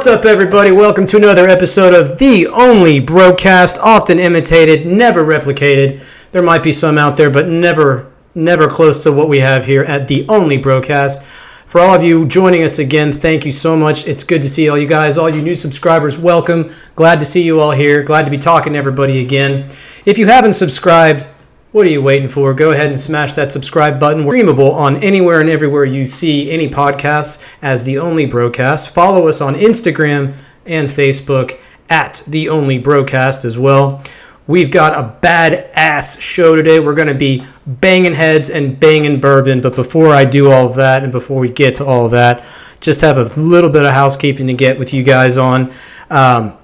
What's up, everybody? Welcome to another episode of The Only Brocast, often imitated, never replicated. There might be some out there, but never, never close to what we have here at The Only Brocast. For all of you joining us again, thank you so much. It's good to see all you guys, all you new subscribers, welcome. Glad to see you all here. Glad to be talking to everybody again. If you haven't subscribed, what are you waiting for? Go ahead and smash that subscribe button. We're streamable on anywhere and everywhere you see any podcasts as the only brocast. Follow us on Instagram and Facebook at the only brocast as well. We've got a badass show today. We're going to be banging heads and banging bourbon. But before I do all of that and before we get to all of that, just have a little bit of housekeeping to get with you guys on. Um,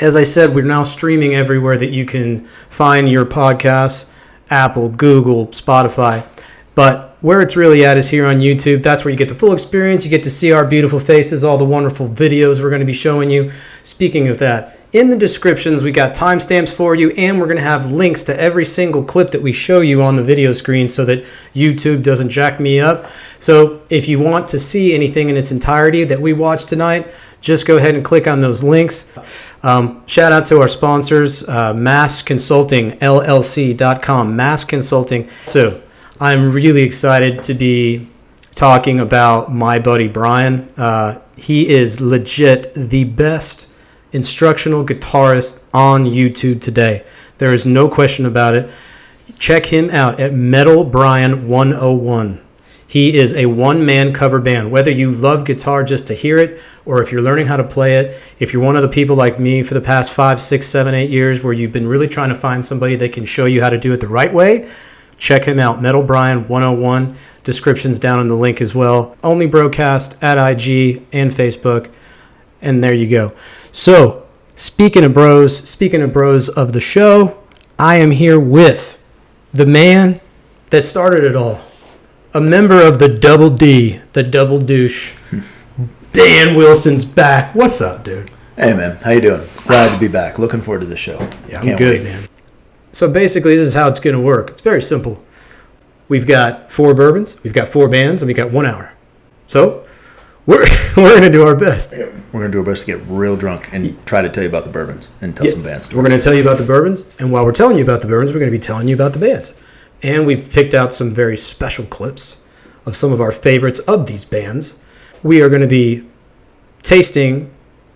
as I said, we're now streaming everywhere that you can find your podcasts. Apple, Google, Spotify. But where it's really at is here on YouTube. That's where you get the full experience. You get to see our beautiful faces, all the wonderful videos we're going to be showing you. Speaking of that, in the descriptions, we got timestamps for you, and we're going to have links to every single clip that we show you on the video screen so that YouTube doesn't jack me up. So if you want to see anything in its entirety that we watched tonight, just go ahead and click on those links. Um, shout out to our sponsors, uh, Mass Consulting, LLC.com, Mass Consulting. So I'm really excited to be talking about my buddy Brian. Uh, he is legit the best instructional guitarist on YouTube today. There is no question about it. Check him out at Metal Brian 101. He is a one man cover band. Whether you love guitar just to hear it, or if you're learning how to play it, if you're one of the people like me for the past five, six, seven, eight years where you've been really trying to find somebody that can show you how to do it the right way, check him out. Metal Brian 101. Descriptions down in the link as well. Only brocast at IG and Facebook. And there you go. So, speaking of bros, speaking of bros of the show, I am here with the man that started it all a member of the Double D, the Double Douche. Dan Wilson's back. What's up, dude? Hey man, how you doing? Glad to be back. Looking forward to the show. Yeah, I'm Can't good, wait. man. So basically, this is how it's going to work. It's very simple. We've got four bourbons, we've got four bands, and we got one hour. So we're we're going to do our best. We're going to do our best to get real drunk and try to tell you about the bourbons and tell yeah. some bands. We're going to tell you about the bourbons, and while we're telling you about the bourbons, we're going to be telling you about the bands. And we've picked out some very special clips of some of our favorites of these bands. We are going to be tasting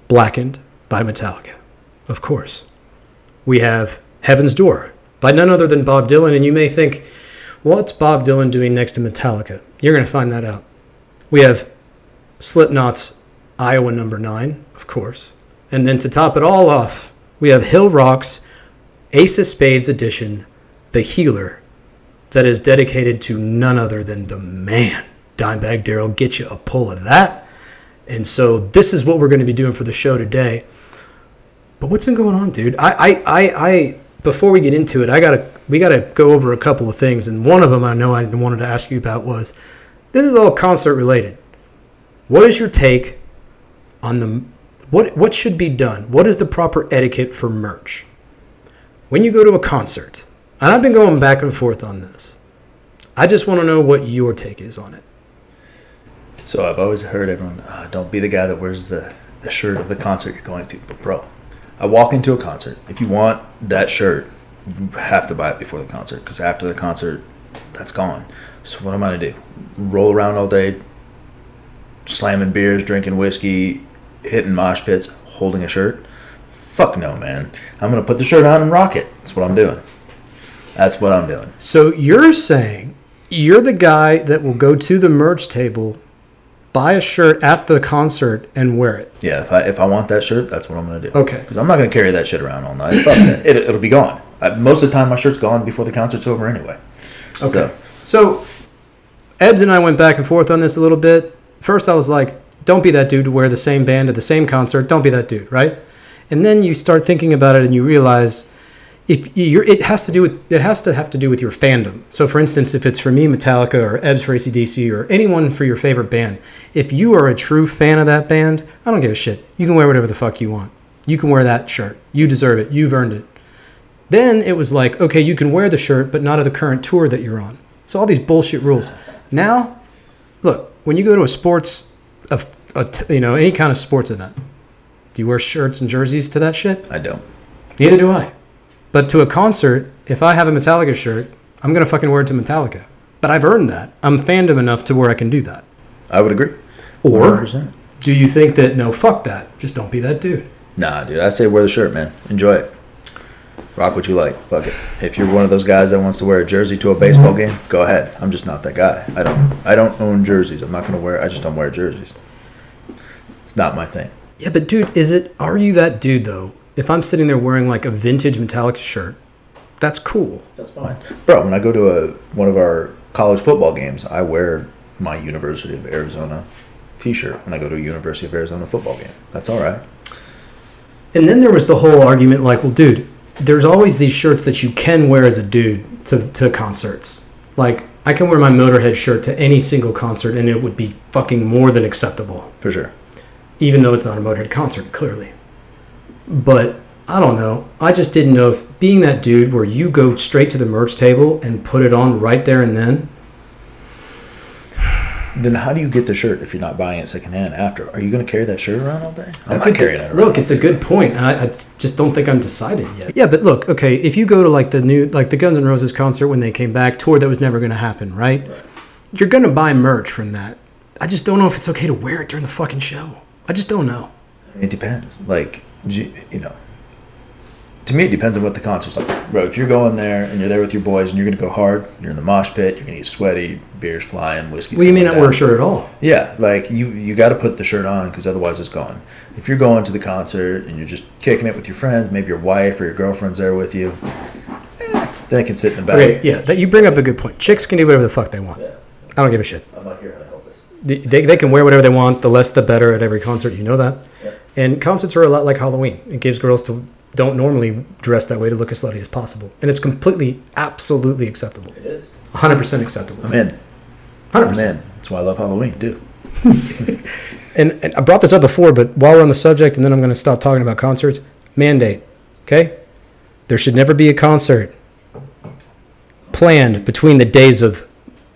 Blackened by Metallica, of course. We have Heaven's Door by none other than Bob Dylan, and you may think, what's Bob Dylan doing next to Metallica? You're going to find that out. We have Slipknot's Iowa number nine, of course. And then to top it all off, we have Hill Rock's Ace of Spades edition, The Healer that is dedicated to none other than the man. Dimebag Darrell, get you a pull of that. And so this is what we're going to be doing for the show today. But what's been going on, dude? I, I, I, I before we get into it, I gotta we gotta go over a couple of things, and one of them I know I wanted to ask you about was this is all concert related. What is your take on the what what should be done? What is the proper etiquette for merch? When you go to a concert, and I've been going back and forth on this. I just want to know what your take is on it. So I've always heard everyone, uh, don't be the guy that wears the, the shirt of the concert you're going to. But bro, I walk into a concert. If you want that shirt, you have to buy it before the concert because after the concert, that's gone. So what am I gonna do? Roll around all day, slamming beers, drinking whiskey, hitting mosh pits, holding a shirt? Fuck no, man. I'm gonna put the shirt on and rock it. That's what I'm doing. That's what I'm doing. So you're saying you're the guy that will go to the merch table, buy a shirt at the concert, and wear it. Yeah, if I if I want that shirt, that's what I'm gonna do. Okay. Because I'm not gonna carry that shit around all night. it, will be gone. I, most of the time, my shirt's gone before the concert's over anyway. Okay. So, so Ebbs and I went back and forth on this a little bit. First, I was like, "Don't be that dude to wear the same band at the same concert. Don't be that dude, right?" And then you start thinking about it, and you realize if you're, it has to do with it has to have to do with your fandom. So, for instance, if it's for me, Metallica, or Ebbs for ACDC, or anyone for your favorite band, if you are a true fan of that band, I don't give a shit. You can wear whatever the fuck you want. You can wear that shirt. You deserve it. You've earned it. Then it was like, okay, you can wear the shirt, but not of the current tour that you're on. So all these bullshit rules. Now, look, when you go to a sports, a, a, you know, any kind of sports event, Do you wear shirts and jerseys to that shit? I don't. Neither do I. But to a concert, if I have a Metallica shirt, I'm gonna fucking wear it to Metallica. But I've earned that. I'm fandom enough to where I can do that. I would agree. Or 100%. do you think that no, fuck that, just don't be that dude? Nah, dude. I say wear the shirt, man. Enjoy it. Rock what you like. Fuck it. If you're one of those guys that wants to wear a jersey to a baseball mm-hmm. game, go ahead. I'm just not that guy. I don't. I don't own jerseys. I'm not gonna wear. I just don't wear jerseys. It's not my thing. Yeah, but dude, is it? Are you that dude though? If I'm sitting there wearing like a vintage Metallica shirt, that's cool. That's fine, bro. When I go to a one of our college football games, I wear my University of Arizona T-shirt when I go to a University of Arizona football game. That's all right. And then there was the whole argument like, well, dude, there's always these shirts that you can wear as a dude to, to concerts. Like, I can wear my Motorhead shirt to any single concert and it would be fucking more than acceptable, For sure. even though it's not a Motorhead concert, clearly. But I don't know. I just didn't know if being that dude where you go straight to the merch table and put it on right there and then. Then how do you get the shirt if you're not buying it secondhand after? Are you going to carry that shirt around all day? I'm That's not a carrying good, it around. Look, it's a good point. I, I just don't think I'm decided yet. Yeah, but look, okay, if you go to like the new, like the Guns N' Roses concert when they came back, tour that was never going to happen, right? You're going to buy merch from that. I just don't know if it's okay to wear it during the fucking show. I just don't know. It depends. Like, g- you know, to me, it depends on what the concert's like. Bro, if you're going there and you're there with your boys and you're going to go hard, you're in the mosh pit, you're going to get sweaty, beer's flying, whiskey's Well, you may not wear a shirt at all. Yeah, like you, you got to put the shirt on because otherwise it's gone. If you're going to the concert and you're just kicking it with your friends, maybe your wife or your girlfriend's there with you, eh, then it can sit in the back. Okay, yeah, that you bring up a good point. Chicks can do whatever the fuck they want. Yeah. I don't give a shit. I'm not here to help this. They, they, they can wear whatever they want. The less, the better at every concert. You know that. Yeah. And concerts are a lot like Halloween. It gives girls to don't normally dress that way to look as slutty as possible, and it's completely, absolutely acceptable. It is. 100% acceptable. I'm in. I'm 100%. in. That's why I love Halloween too. And, and I brought this up before, but while we're on the subject, and then I'm going to stop talking about concerts, mandate. Okay, there should never be a concert planned between the days of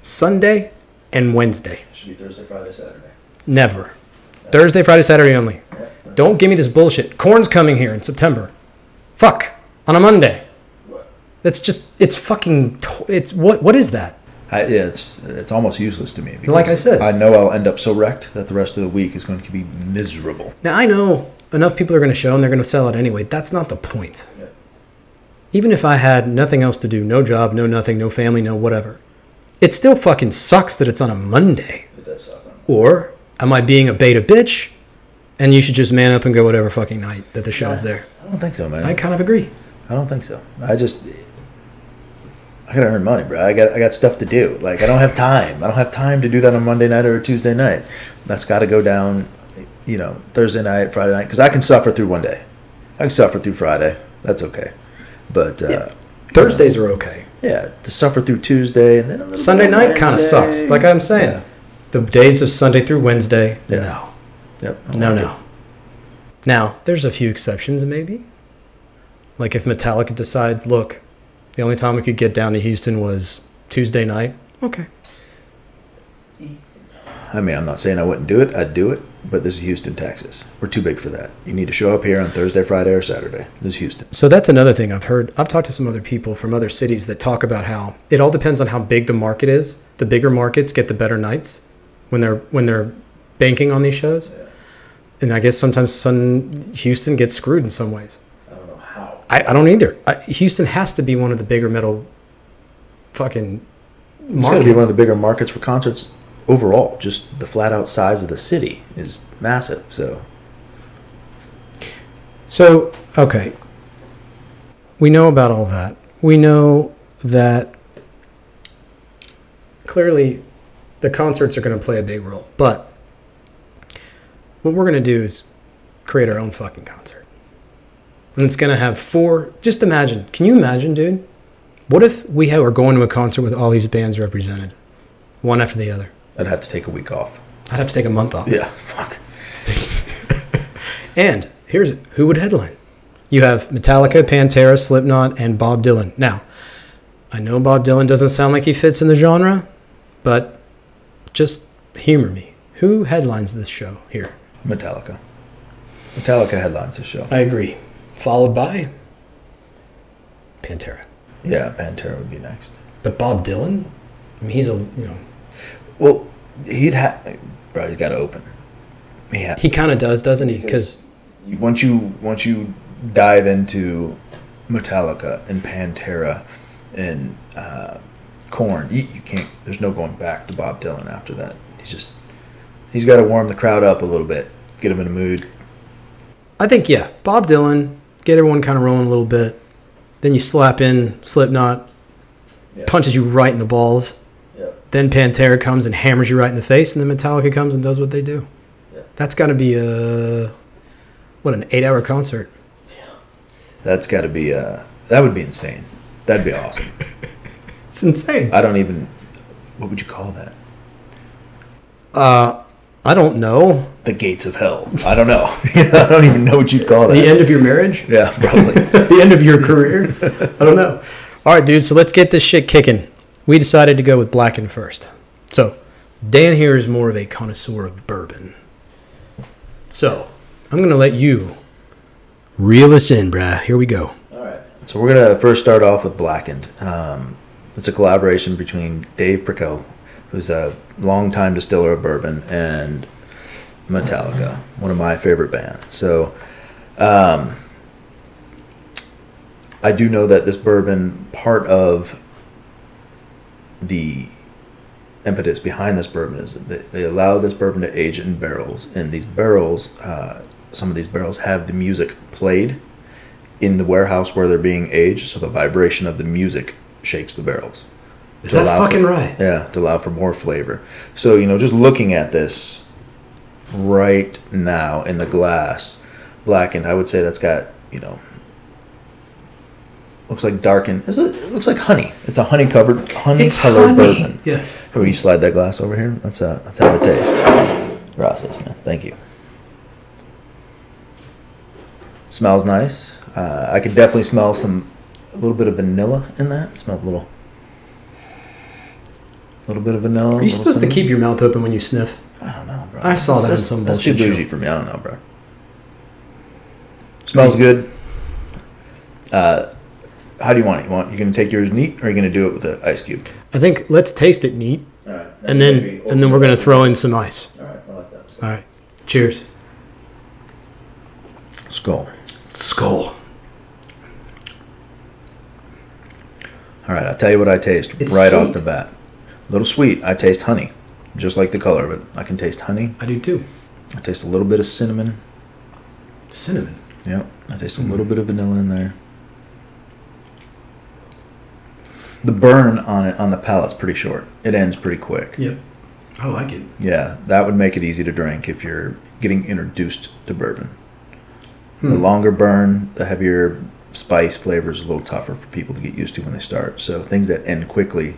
Sunday and Wednesday. It should be Thursday, Friday, Saturday. Never. Thursday, Friday, Saturday only. Don't give me this bullshit. Korn's coming here in September. Fuck on a Monday. That's just it's fucking it's what what is that? I, yeah, it's it's almost useless to me. Because Like I said. I know I'll end up so wrecked that the rest of the week is going to be miserable. Now I know enough people are going to show and they're going to sell it anyway. That's not the point. Yeah. Even if I had nothing else to do, no job, no nothing, no family, no whatever, it still fucking sucks that it's on a Monday. It does suck. Or am I being a beta bitch? And you should just man up and go whatever fucking night that the show's there. I don't think so, man. I kind of agree. I don't think so. I just I gotta earn money, bro. I got I got stuff to do. Like I don't have time. I don't have time to do that on Monday night or a Tuesday night. That's got to go down, you know, Thursday night, Friday night, because I can suffer through one day. I can suffer through Friday. That's okay. But uh, Yeah. Thursdays are okay. yeah, to suffer through Tuesday and then a little Sunday night kind of sucks. Like I'm saying, Yeah. the days of Sunday through Wednesday, Yeah. no, Yep. No, no. Now there's a few exceptions, maybe. Like if Metallica decides, look, the only time we could get down to Houston was Tuesday night. Okay. I mean, I'm not saying I wouldn't do it. I'd do it. But this is Houston, Texas. We're too big for that. You need to show up here on Thursday, Friday, or Saturday. This is Houston. So that's another thing I've heard. I've talked to some other people from other cities that talk about how it all depends on how big the market is. The bigger markets get the better nights when they're when they're banking on these shows. And I guess sometimes Sun Houston gets screwed in some ways. I don't know how. I, I don't either. I, Houston has to be one of the bigger metal fucking It's going markets. to be one of the bigger markets for concerts overall. Just the flat out size of the city is massive. So So, okay. We know about all that. We know that clearly the concerts are going to play a big role. But what we're going to do is create our own fucking concert. And it's going to have four. Just imagine. Can you imagine, dude? What if we had, were going to a concert with all these bands represented, one after the other? I'd have to take a week off. I'd have to take a month off. Yeah, fuck. And here's it. Who would headline? You have Metallica, Pantera, Slipknot, and Bob Dylan. Now, I know Bob Dylan doesn't sound like he fits in the genre, but just humor me. Who headlines this show here? Metallica. Metallica headlines the show. I agree. Followed by Pantera. Yeah, Pantera would be next. But Bob Dylan, I mean, he's a you know Well, he'd have, bro. He's got to open. Yeah. he kind of does, doesn't he? Because once you once you dive into Metallica and Pantera and uh, Korn, you, you can't. There's no going back to Bob Dylan after that. He's just he's got to warm the crowd up a little bit, get them in a mood. I think yeah, Bob Dylan, get everyone kind of rolling a little bit. Then you slap in Slipknot, Yeah. punches you right in the balls. Yeah. Then Pantera comes and hammers you right in the face, and then Metallica comes and does what they do. Yeah. That's got to be a what an eight-hour concert. Yeah. That's got to be uh that would be insane. That'd be awesome. It's insane. I don't even. What would you call that? Uh, I don't know The gates of hell. I don't know. I don't even know what you'd call that. the end of your marriage, Yeah, probably. the end of your career. I don't know. All right, dude. So let's get this shit kicking. We decided to go with Blacken first. So Dan here is more of a connoisseur of bourbon. So I'm gonna let you reel us in, bruh. Here we go. All right. So we're gonna first start off with Blackened. Um, it's a collaboration between Dave Pickerell, who's a longtime distiller of bourbon, and Metallica, one of my favorite bands. So, um, I do know that this bourbon, part of the impetus behind this bourbon is that they, allow this bourbon to age in barrels, and these barrels, uh, some of these barrels have the music played in the warehouse where they're being aged, so the vibration of the music shakes the barrels. Is that fucking for- right? Yeah, to allow for more flavor. So you know, just looking at this right now in the glass, blackened, I would say that's got you know. Looks like darkened. It, looks like honey. It's a honey covered, honey colored bourbon. Yes. Will you slide that glass over here? Let's uh, let's have a taste. Gracias, man. Thank you. Smells nice. Uh, I could definitely smell some, a little bit of vanilla in that. It smells a little, a little bit of vanilla. Are you supposed to keep your mouth open when you sniff? I don't know, bro. I saw that in that's, some That's too bougie show. for me. I don't know, bro. Smells good. Uh, how do you want it? You want you gonna take yours neat, or are you gonna do it with an ice cube? I think let's taste it neat, right. and then and then we're gonna throw in some ice. All right, I like that. All right. Cheers. Skull. Skull. All right, I'll tell you what I taste It's right off the bat. Little sweet. I taste honey, just like the color of it. I can taste honey. I do too. I taste a little bit of cinnamon. Cinnamon. Yep. I taste a little bit of vanilla in there. The burn on it on the palate's pretty short. It ends pretty quick. Yep. I like it. Yeah, that would make it easy to drink if you're getting introduced to bourbon. The Hmm. longer burn, the heavier spice flavor is a little tougher for people to get used to when they start. So things that end quickly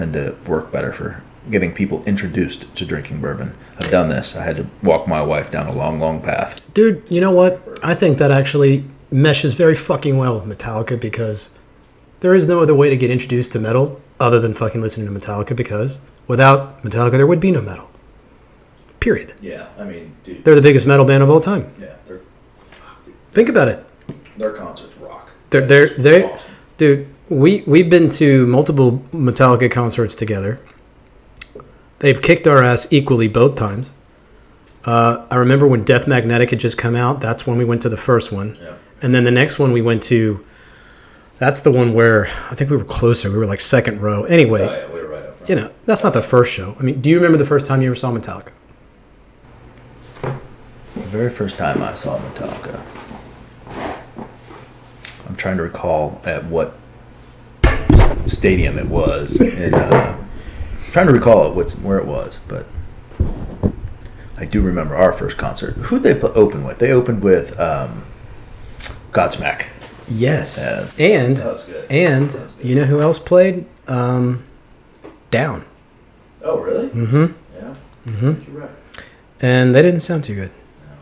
tend to work better for getting people introduced to drinking bourbon. I've done this. I had to walk my wife down a long, long path. Dude, you know what? I think that actually meshes very fucking well with Metallica because there is no other way to get introduced to metal other than fucking listening to Metallica because without Metallica there would be no metal. Period. Yeah, I mean, dude. They're the biggest metal band of all time. Yeah, their Think about it. their concerts rock. They're they're they dude, we we've been to multiple Metallica concerts together. They've kicked our ass equally both times. Uh, I remember when Death Magnetic had just come out. That's when we went to the first one. Yeah. And then the next one we went to, that's the one where I think we were closer. We were like second row. Anyway, Oh, yeah, we right you know, that's not the first show. I mean, do you remember the first time you ever saw Metallica? The very first time I saw Metallica, I'm trying to recall at what stadium it was, and uh, I'm trying to recall what's where it was, but I do remember our first concert. Who'd they put, open with? They opened with um, Godsmack. Yes. Yes. And That was good. and That was good. you know who else played? Um, Down. Oh, really? Mm-hmm. Yeah. Mm-hmm. You're right. And they didn't sound too good.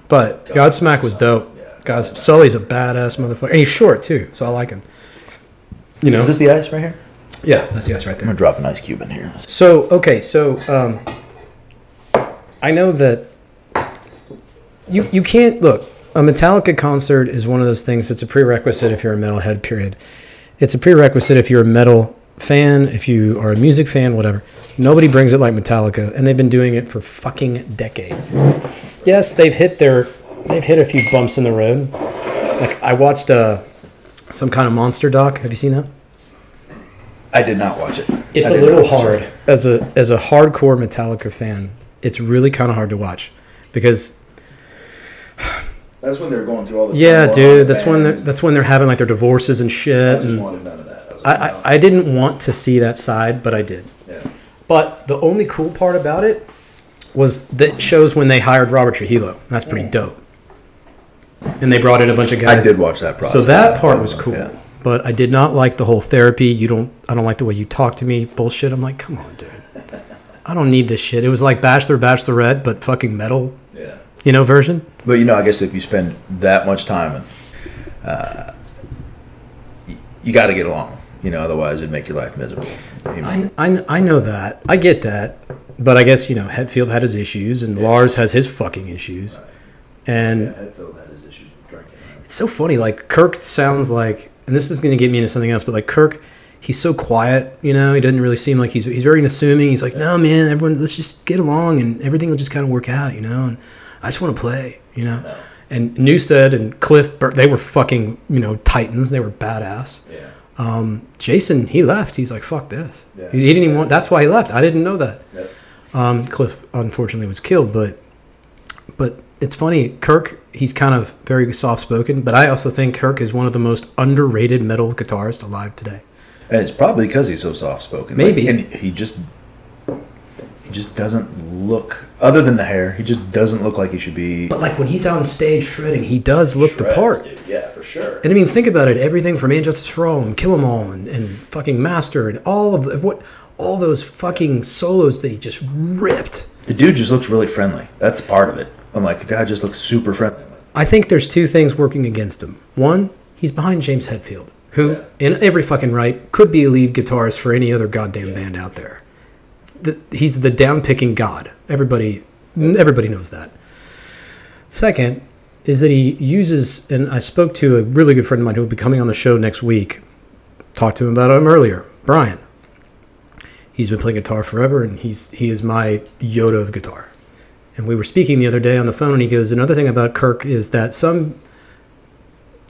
But Godsmack was dope. Yeah. God's Sully's a badass motherfucker, and he's short too, so I like him. You know, Is this the ice right here? Yeah, that's the ice right there. I'm there. gonna drop an ice cube in here. So okay, so um, I know that you you can't look. a Metallica concert is one of those things. It's a prerequisite if you're a metalhead. Period. It's a prerequisite if you're a metal fan, if you are a music fan, whatever. Nobody brings it like Metallica, and they've been doing it for fucking decades. Yes, they've hit their, they've hit a few bumps in the road. Like I watched uh, some kind of monster doc. Have you seen that? I did not watch it. It's I a did little hard it. as a as a hardcore Metallica fan. It's really kind of hard to watch because That's when they're going through all the. yeah, dude, in the that's when they're, that's when they're having like their divorces and shit. I just And wanted none of that. I, was I, like, no. I I didn't want to see that side, but I did. yeah. But the only cool part about it was that shows when they hired Robert Trujillo. That's pretty mm. dope. And they brought in a bunch of guys. I did watch that process. So that part was cool. Yeah. But I did not like the whole therapy. You don't. I don't like the way you talk to me. Bullshit. I'm like, come on, dude. I don't need this shit. It was like Bachelor, Bachelorette, but fucking metal, Yeah. you know, version. But you know, I guess if you spend that much time, uh, you got to get along. You know, otherwise it'd make your life miserable. I, I, I know that. I get that. But I guess you know, Hetfield had his issues, and Lars has his fucking issues. And Hetfield had his issues with drinking. It's so funny. Like Kirk sounds like, and this is going to get me into something else, but like Kirk, he's so quiet. You know, he doesn't really seem like he's he's very unassuming. He's like, no, man, everyone, let's just get along, and everything will just kind of work out. You know, and I just want to play. You know, and Newsted and Cliff, they were fucking you know titans. They were badass. Yeah. Um, Jason, he left. He's like, fuck this. Yeah. He, he didn't even want. That's why he left. I didn't know that. Yep. Um, Cliff unfortunately was killed, but but it's funny. Kirk, he's kind of very soft spoken, but I also think Kirk is one of the most underrated metal guitarists alive today. And it's probably because he's so soft spoken. Maybe. and he just he just doesn't look. Other than the hair, he just doesn't look like he should be. But like when he's on stage shredding, he does look the part. Yeah, for sure. And I mean, think about it. Everything from And Justice for All and Kill 'Em All and, and fucking Master and all of the, what all those fucking solos that he just ripped. The dude just looks really friendly. That's part of it. I'm like, the guy just looks super friendly. I think there's two things working against him. One, he's behind James Hetfield, who, Yeah. in every fucking right, could be a lead guitarist for any other goddamn band out there. The, he's the down-picking god. Everybody, everybody knows that. Second is that he uses, and I spoke to a really good friend of mine who will be coming on the show next week. Talked to him about him earlier, Brian. He's been playing guitar forever, and he's he is my Yoda of guitar. And we were speaking the other day on the phone, and he goes, Another thing about Kirk is that some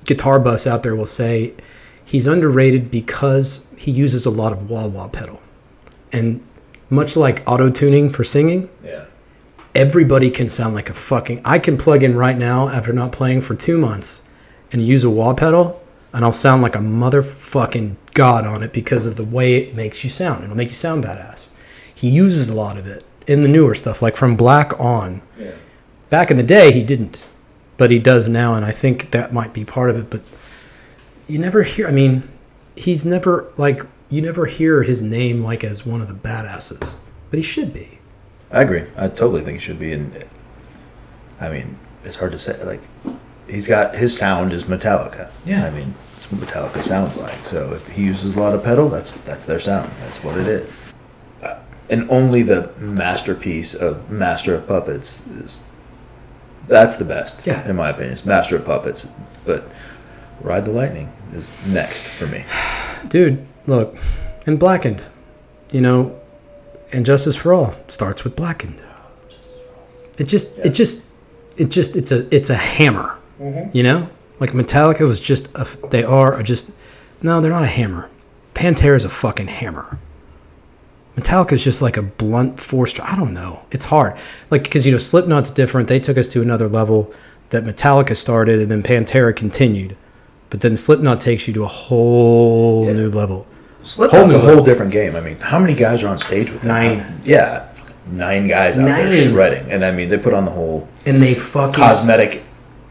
guitar buffs out there will say he's underrated because he uses a lot of wah wah pedal. And much like auto tuning for singing, Yeah. everybody can sound like a fucking. I can plug in right now after not playing for two months and use a wah pedal, and I'll sound like a motherfucking god on it because of the way it makes you sound. It'll make you sound badass. He uses a lot of it in the newer stuff, like from Black on. Yeah. Back in the day, he didn't, but he does now, and I think that might be part of it. But you never hear. I mean, he's never like you never hear his name like as one of the badasses, but he should be. I agree. I totally think he should be. And I mean, it's hard to say. Like, he's got his sound is Metallica. Yeah. I mean, it's what Metallica sounds like. So if he uses a lot of pedal, that's that's their sound. That's what it is. And only the masterpiece of Master of Puppets is. That's the best, Yeah. in my opinion. It's Master of Puppets, but Ride the Lightning is next for me. dude look and blackened you know and justice for all starts with blackened it just it just it just it's a it's a hammer mm-hmm. you know like metallica was just a they are just no they're not a hammer pantera is a fucking hammer metallica is just like a blunt force i don't know it's hard like because you know slipknot's different they took us to another level that metallica started and then pantera continued but then slipknot takes you to a whole Yeah. new level Slipknot's a Whole whole new- different game. I mean, how many guys are on stage with them? Nine. Yeah, nine guys out there shredding, and I mean, they put on the whole and they fucking cosmetic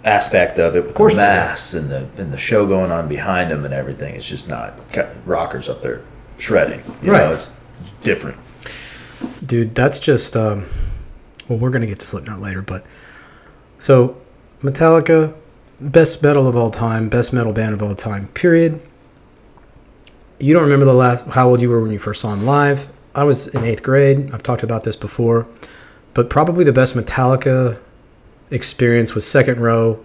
aspect of it with course the mass and the and the show going on behind them and everything. It's just not rockers up there shredding. You Right. know, it's different. dude that's just um well we're gonna get to slipknot later but so metallica best metal of all time best metal band of all time period you don't remember the last how old you were when you first saw them live i was in eighth grade i've talked about this before but probably the best metallica experience was second row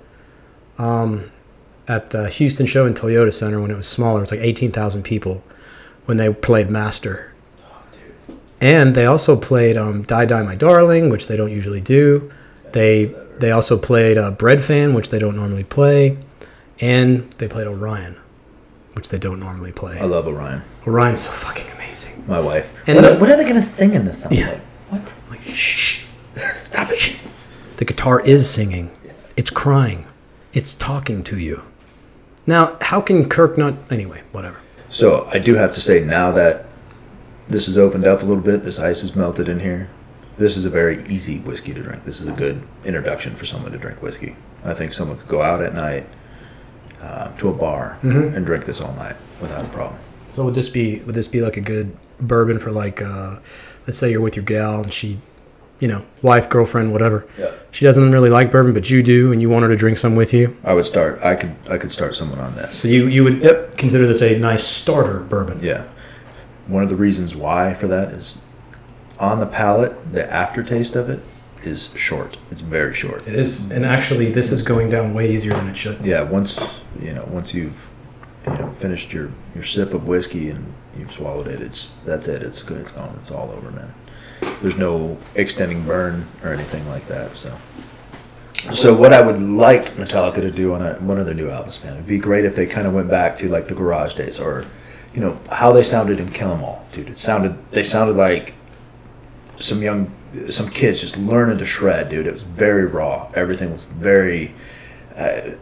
um, at the Houston show in Toyota Center when it was smaller. It was like 18,000 people when they played Master. And they also played um, Die Die My Darling, which they don't usually do. They they also played uh, Breadfan, which they don't normally play. And they played Orion, which they don't normally play. I love Orion. Orion's so fucking amazing. My wife. And What, the- are- what are they gonna sing in this song? Yeah. Like, what? like, shh, stop it. The guitar is singing. It's crying. It's talking to you. Now, how can Kirk not? Anyway, whatever. So I do have to say now that this has opened up a little bit, this ice has melted in here. This is a very easy whiskey to drink. This is a good introduction for someone to drink whiskey. I think someone could go out at night uh, to a bar and drink this all night without a problem. So would this be would this be like a good bourbon for like, uh, let's say you're with your gal and she, you know, wife, girlfriend, whatever. Yeah. She doesn't really like bourbon, but you do, and you want her to drink some with you. I would start. I could. I could start someone on this. So you you would Yep. consider this a nice starter bourbon. Yeah. One of the reasons why for that is on the palate, the aftertaste of it is short. It's very short. It is, and actually, this is going down way easier than it should. Yeah, once you know, once you've you know finished your your sip of whiskey and you've swallowed it, it's that's it. It's good. It's gone. It's all over, man. There's no extending burn or anything like that. So. So what I would like Metallica to do on a, one of their new albums, man, it'd be great if they kind of went back to like the garage days or, you know, how they sounded in Kill 'Em All, dude. It sounded they sounded like some young some kids just learning to shred, dude. It was very raw. Everything was very. Uh,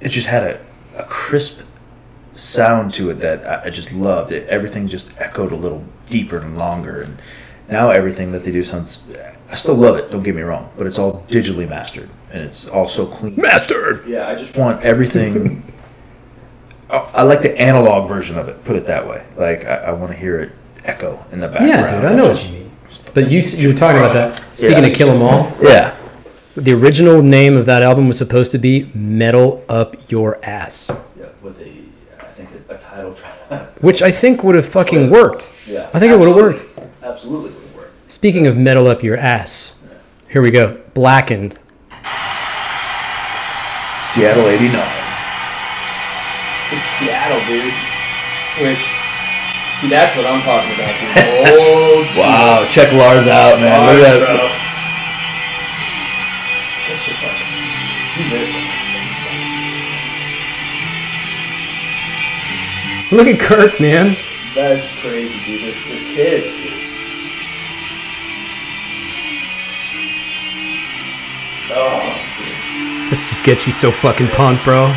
it just had a, a crisp sound to it that I, I just loved. It everything just echoed a little deeper and longer. And now everything that they do sounds. I still love it. Don't get me wrong, but it's all digitally mastered and it's all so clean. Mastered. Yeah, I just want everything. I I like the analog version of it. Put it that way. Like I, I want to hear it echo in the background. Yeah, dude, I know what you mean. But you you were talking about that. Speaking Yeah. of Kill 'Em All, Yeah. the original name of that album was supposed to be "Metal Up Your Ass," Yeah, with a, I think a, a title track. which I think would have fucking worked. yeah, I think it would have worked. Absolutely would have worked. Speaking of "Metal Up Your Ass," here we go. Blackened. Seattle '89. It's Seattle, dude. Which, see, that's what I'm talking about, dude. Old school. Wow, check Lars out, man. Look at bro. that. Just like, you miss it. Look at Kirk, man. That's crazy, dude. They're, they're kids, dude. Oh, This just gets you so fucking pumped, bro.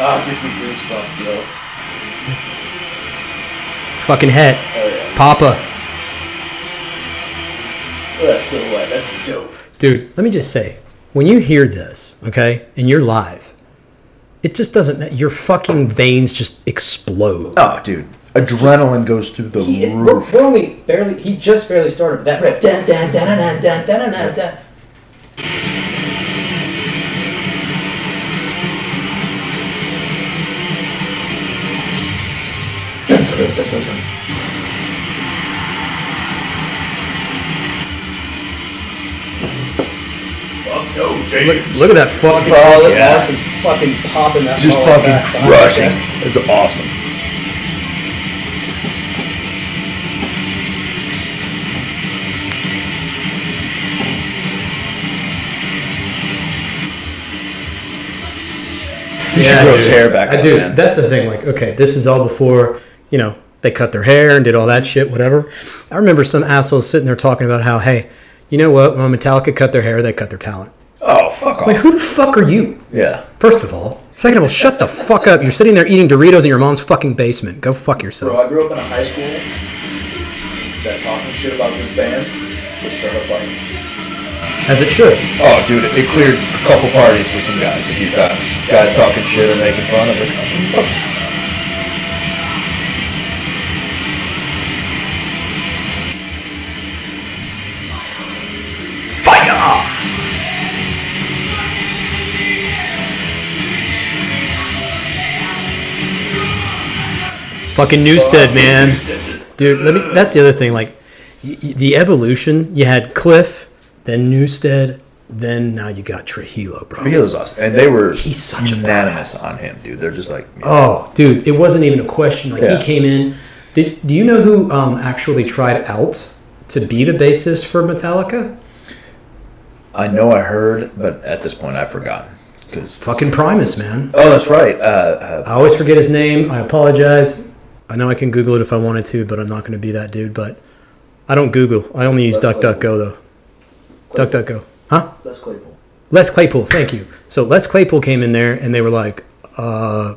Ah, it gives me goosebumps, bro. Fucking het. Oh yeah. Papa. Look at that silhouette. That's dope. Dude, let me just say, when you hear this, okay, and you're live, it just doesn't, your fucking veins just explode. Oh, dude, adrenaline goes through the He, we're, roof. we're only barely. He just barely started with that riff. Dun, dun, dun, dun, dun, dun, dun, dun, dun. No, James. Look at that fucking. Oh, look Yeah. at Larson fucking popping that. Just ball fucking back behind crushing. that. It's awesome. He should grow his hair back I up, do. man. That's the thing. Like, okay, this is all before you know they cut their hair and did all that shit. Whatever. I remember some assholes sitting there talking about how, hey, you know what? When Metallica cut their hair, they cut their talent. oh, fuck Like, off. who the fuck are you? Yeah. First of all. Second of all, shut the fuck up. You're sitting there eating Doritos in your mom's fucking basement. Go fuck yourself. Bro, I grew up in a high school that talking shit about this band would start a fight. As it should. Oh, dude, it cleared a couple parties with some guys a few times. Guys talking shit and making fun. I was like, Fucking Newsted, man. Dude, let me. That's the other thing. Like, y- y- the evolution. You had Cliff, then Newsted, then now you got Trujillo, bro. Trujillo's awesome, and they were He's such a unanimous on him, dude. They're just like. Oh, dude, it wasn't even a question. Like Yeah. he came in. Did, do you know who um, actually tried out to be the bassist for Metallica? I know I heard, but at this point I've forgotten. Because Fucking Primus, man. oh, that's right. Uh, uh, I always forget his name. I apologize. I know I can Google it if I wanted to, but I'm not going to be that dude. But I don't Google. I only use DuckDuckGo though. DuckDuckGo. Huh? Les Claypool. Les Claypool. Thank you. So Les Claypool came in there and they were like, uh,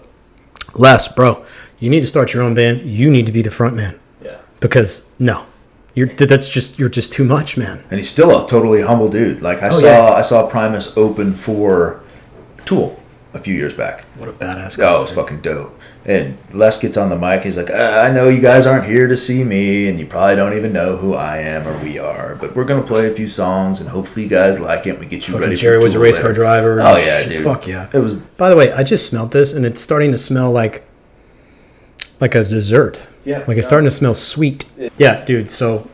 Les, bro, you need to start your own band. You need to be the front man Yeah. because no, you're that's just you're just too much, man. and he's still a totally humble dude. Like I Oh, saw, yeah. I saw Primus open for Tool a few years back. What a badass. Oh, it was fucking dope. And Les gets on the mic. He's like, uh, I know you guys aren't here to see me, and you probably don't even know who I am or we are, but we're gonna play a few songs, and hopefully you guys like it. and We get you Fucking ready. Jerry for was a race later." car driver. Oh yeah, dude. Fuck yeah. It was By the way, I just smelled this and it's starting to smell like like a dessert. Yeah. Like it's starting to smell sweet. Yeah, dude. So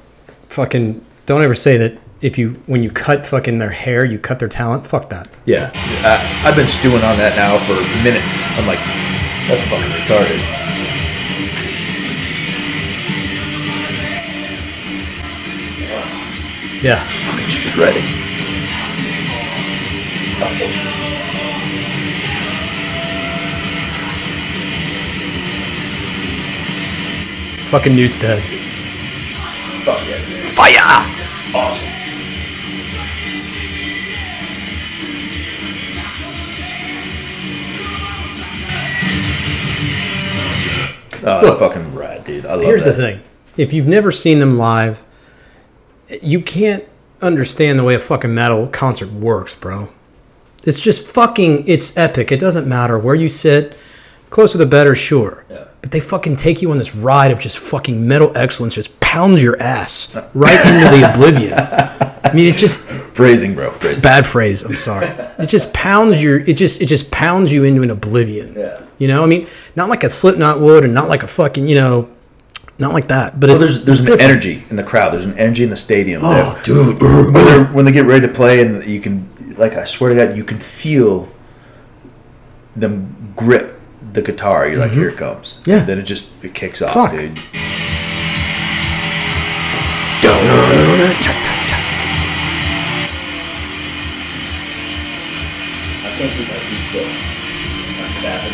fucking don't ever say that if you when you cut fucking their hair, you cut their talent. Fuck that. yeah. I, I've been stewing on that now for minutes. I'm like, that's fucking retarded. Yeah. Fucking shredding. Fucking Newsted. Fuck yeah. Fire! Awesome. Oh, that's Look. fucking rad, dude. I love Here's that. the thing. If you've never seen them live, you can't understand the way a fucking metal concert works, bro. It's just fucking it's epic. It doesn't matter where you sit. Closer the better, sure. Yeah. But they fucking take you on this ride of just fucking metal excellence, just pounds your ass right into the oblivion. I mean, it just Phrasing, bro. Phrasing. bad phrase. I'm sorry. It just pounds your. It just it just pounds you into an oblivion. Yeah. You know, I mean, not like a Slipknot would, and not like a fucking you know, not like that. But Well, it's, there's there's an different. energy in the crowd. There's an energy in the stadium. Oh, that- dude. when, when they get ready to play, and you can, like, I swear to God, you can feel them grip the guitar. You're like, here it comes. Mm-hmm. Yeah. Then it just it kicks off, dude. Can't keep my feet still. I'm snapping.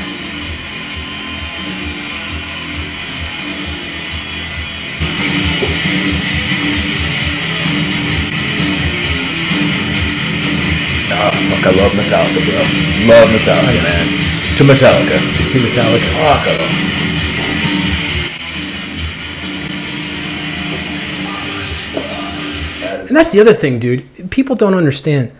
Ah, fuck, I love Metallica, bro. Love Metallica, man. To Metallica. To Metallica. Fuck, I love. And that's the other thing, dude. People don't understand.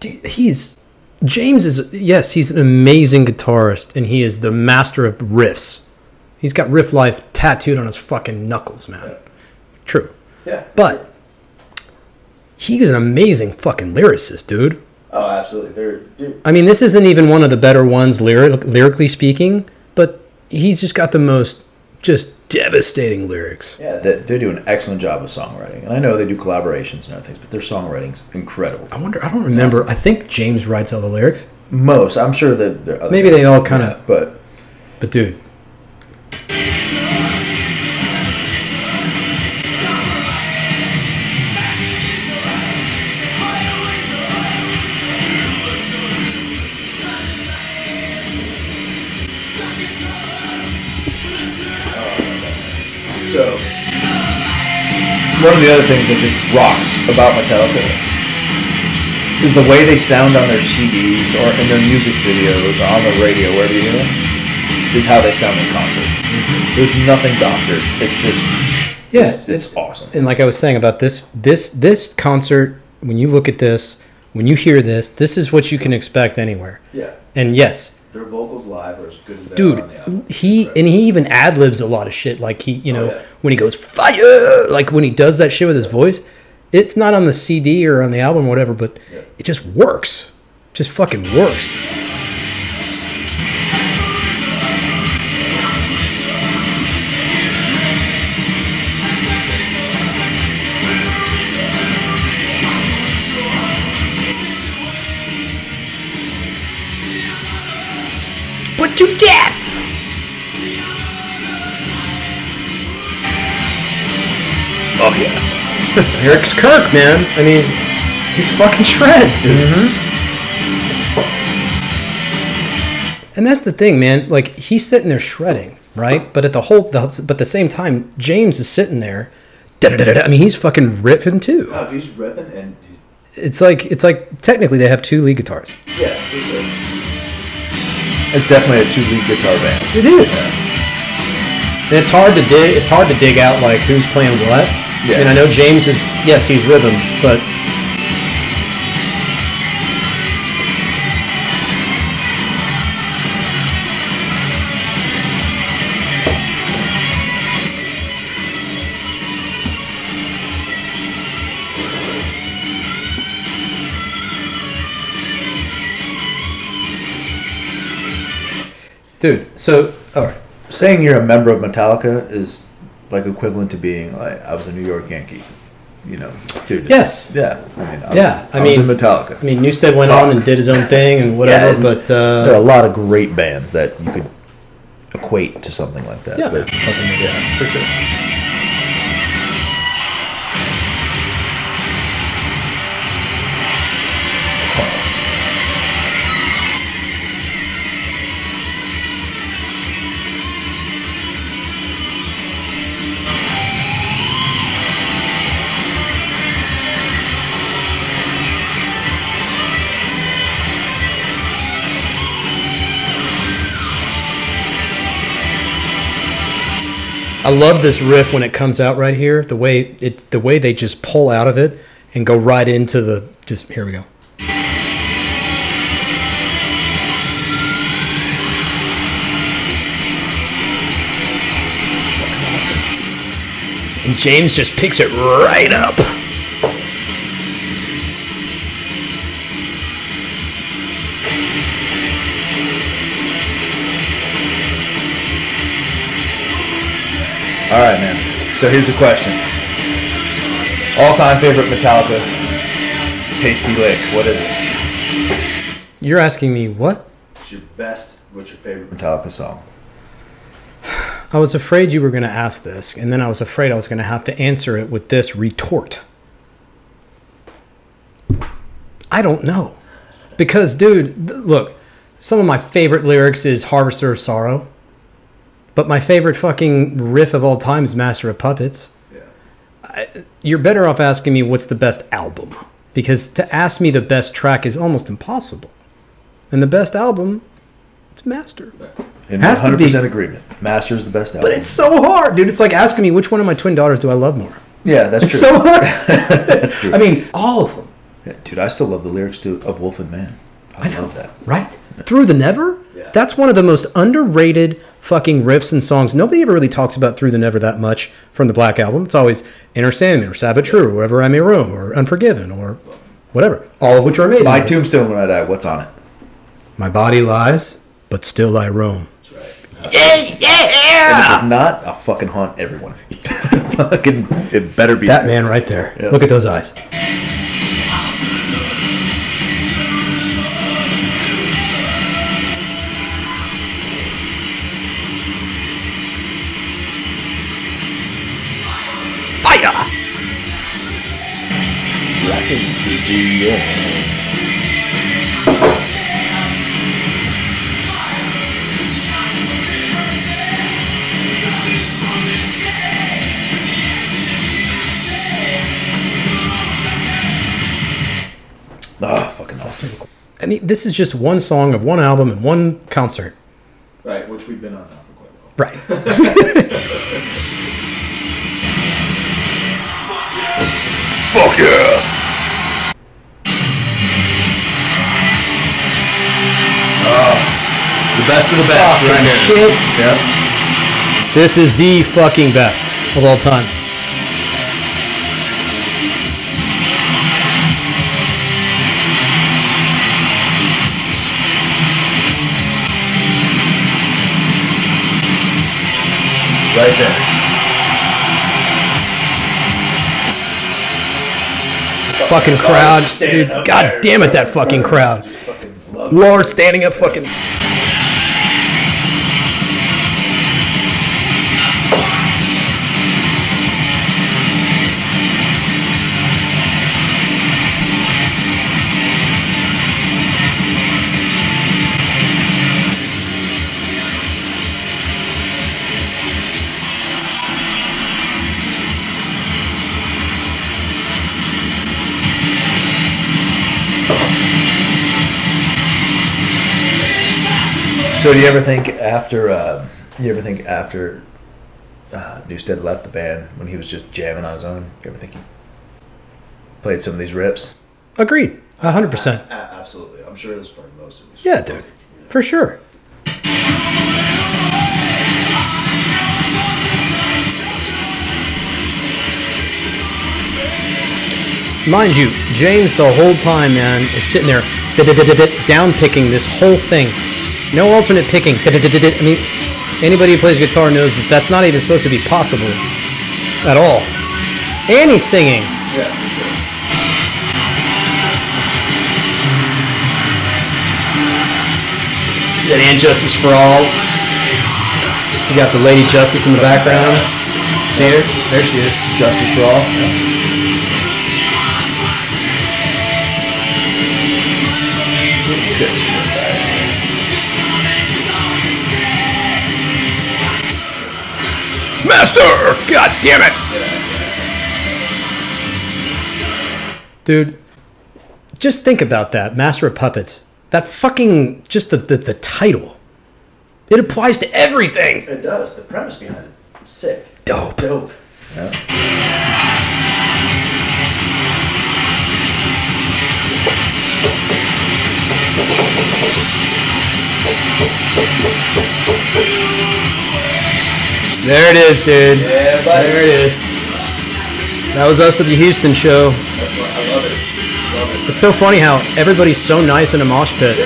Dude, he's James is yes, he's an amazing guitarist, and he is the master of riffs. He's got riff life tattooed on his fucking knuckles, man. True, Yeah. but he is an amazing fucking lyricist, dude. Oh, absolutely. They're dude. I mean, this isn't even one of the better ones lyric, lyrically speaking, but he's just got the most just devastating lyrics. Yeah, they, they do an excellent job of songwriting, and I know they do collaborations and other things, but their songwriting's incredible. I wonder. I don't remember. I think James writes all the lyrics, Most, I'm sure that there are other Maybe they all kinda- but but dude, one of the other things that just rocks about Metallica is the way they sound on their CDs or in their music videos or on the radio, wherever you hear them, is how they sound in concert. Mm-hmm. There's nothing doctored. It's just, Yeah, it's, it's awesome. and like I was saying about this this this concert, when you look at this, when you hear this, this is what you can expect anywhere. Yeah. And yes, Their vocals live are as good as they dude, are on the album. he and he even ad libs a lot of shit. Like he, you oh, know, yeah. when he goes fire, like when he does that shit with his voice, it's not on the CD or on the album or whatever, but Yeah. it just works. Just fucking works. Eric's Kirk, man. I mean, he's fucking shreds, dude. Mm-hmm. And that's the thing, man. Like he's sitting there shredding, right? But at the whole, the, but at the same time, James is sitting there. da-da-da-da-da. I mean, he's fucking ripping too. Oh, he's ripping and he's It's like it's like technically they have two lead guitars. yeah. It's definitely a two lead guitar band. It is. And it's hard to dig. It's hard to dig out like who's playing what. Yeah. And I know James is yes, he's rhythm, but dude. So all right. Saying you're a member of Metallica is like equivalent to being like I was a New York Yankee. You know, dude. Yes. Yeah. I mean. I Yeah, Was, I I, was in mean- Metallica. I mean, Newsted went on and did his own thing and whatever, and but there are a uh, lot of great bands that you could equate to something like that. Yeah. But yeah, for sure. I love this riff when it comes out right here. The way it, the way they just pull out of it and go right into the. Just here we go. And James just picks it right up. All right, man. So here's the question: All-time favorite Metallica tasty lick. What is it? You're asking me what? What's your best? What's your favorite Metallica song? I was afraid you were going to ask this, and then I was afraid I was going to have to answer it with this retort. I don't know. Because, dude, th- look, some of my favorite lyrics is Harvester of Sorrow, but my favorite fucking riff of all time is Master of Puppets. I, you're better off asking me what's the best album, because to ask me the best track is almost impossible. And the best album is Master. In Has to 100 be. percent agreement. Master's the best album. But it's so hard, dude. It's like asking me which one of my twin daughters do I love more. yeah, that's It's true. so hard. that's true. I mean, all of them, Yeah, dude, I still love the lyrics to of Wolf and Man. I, love that. right? Through the Never. Yeah. That's one of the most underrated fucking riffs and songs. Nobody ever really talks about Through the Never that much from the Black Album. It's always Enter Sandman or Sad but True, or Wherever I May Roam, or Unforgiven, or whatever. All of which are amazing. My tombstone when I die. What's on it? My body lies, but still I roam. That's right. Yeah, yeah, yeah. And if it's not, I'll fucking haunt everyone. fucking, it better be That man right there. Yeah. Look at those eyes. Fire! Ah, fucking awesome. I mean, this is just one song of one album and one concert. Right, which we've been on now for quite a while. Right. Fuck yeah! Oh, the best of the best, Fucking right here. shit. Yep. This is the fucking best of all time. Right there. Fucking crowd, dude. God damn it, that fucking crowd. Lord standing up, fucking. So do you ever think after uh, you ever think after uh, Newsted left the band when he was just jamming on his own? You ever think he played some of these rips? Agreed. hundred percent. absolutely. I'm sure this part most of it. Yeah, dude. For sure. Mind you, James the whole time, man, is sitting there down picking this whole thing. No alternate picking. I mean, anybody who plays guitar knows that that's not even supposed to be possible at all. And he's singing. Yeah, sure. And Justice for All. You got the Lady Justice in the background. There. There she is. Justice for all. Master! God damn it! Dude, just think about that. Master of Puppets. That fucking, just the, the, the title. It applies to everything. It does. The premise behind it is sick. Dope. Dope. There it is, dude. Yeah. There it is. That was us at the Houston show. That's I love it. Love it. It's so funny how everybody's so nice in a mosh pit.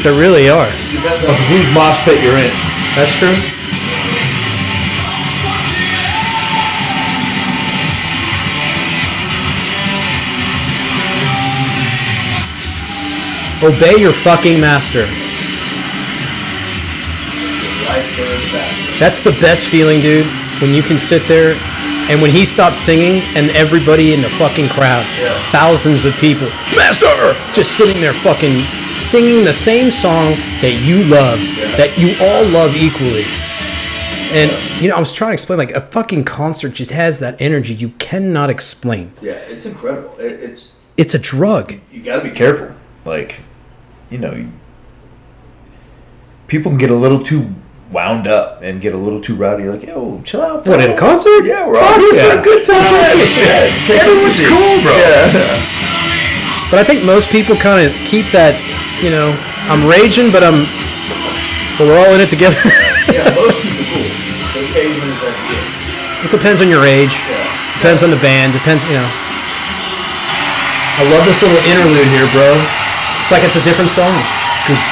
They really are. Depends on Whose mosh pit you're in? That's true. Obey your fucking master. Life burns fast. That's the best feeling, dude. When you can sit there and when he stopped singing and everybody in the fucking crowd, Yeah. thousands of people, Master! Just sitting there fucking singing the same song that you love, that you all love equally. And, you know, I was trying to explain, like, a fucking concert just has that energy you cannot explain. Yeah, it's incredible. It, it's It's a drug. you got to be Be careful. Like, you know, you, people can get a little too wound up and get a little too rowdy. You're like, yo, chill out. Bro. What, at a concert? Yeah, we're all here yeah. for a good time. yeah, Everyone's cool, bro. Yeah. But I think most people kind of keep that, you know, I'm raging, but I'm, but we're all in it together. Yeah, most people cool. The like this. It depends on your age. Yeah. Depends on the band. Depends, you know. I love this little interlude here, bro. It's like it's a different song. Because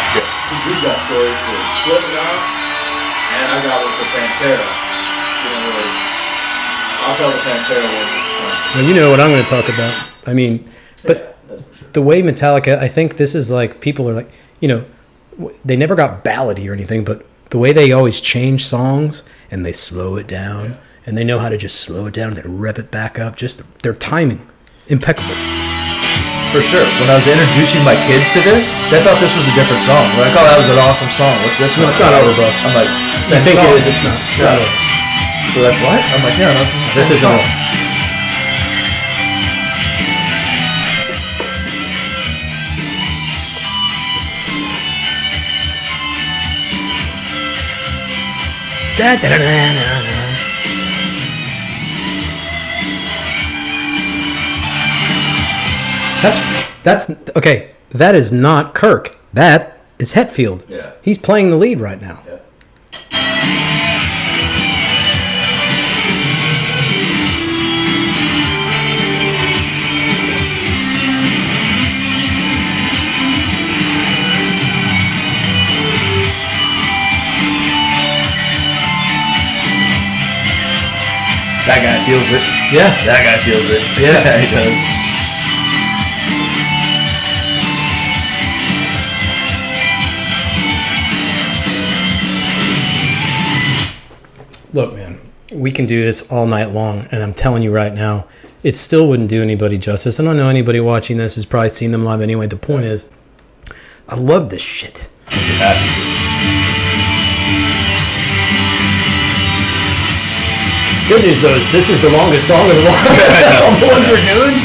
we've got stories with Slipknot, and I got one for Pantera. You know, I'll tell the Pantera one this time. Well, you know what I'm going to talk about. I mean, but yeah, sure. the way Metallica, I think this is like people are like, you know, they never got ballady or anything, but the way they always change songs and they slow it down and they know how to just slow it down and then rep it back up. Just their timing, impeccable. For sure. When I was introducing my kids to this, they thought this was a different song. They're like, oh, that was an awesome song. What's this one? it's not Overbrook. I'm like, You same think song. it is? It's not. It's not Yeah. So like, what? I'm like, yeah, no, this is the This same isn't song. it. Da, da, da, That's that's okay. That is not Kirk. That is Hetfield. Yeah. He's playing the lead right now. Yeah. That guy feels it. Yeah. That guy feels it. Yeah. he does. Look, man, we can do this all night long, and I'm telling you right now, it still wouldn't do anybody justice. I don't know anybody watching this has probably seen them live anyway. The point is, I love this shit. Good news though is this is the longest song of the long. all the ones we're doing.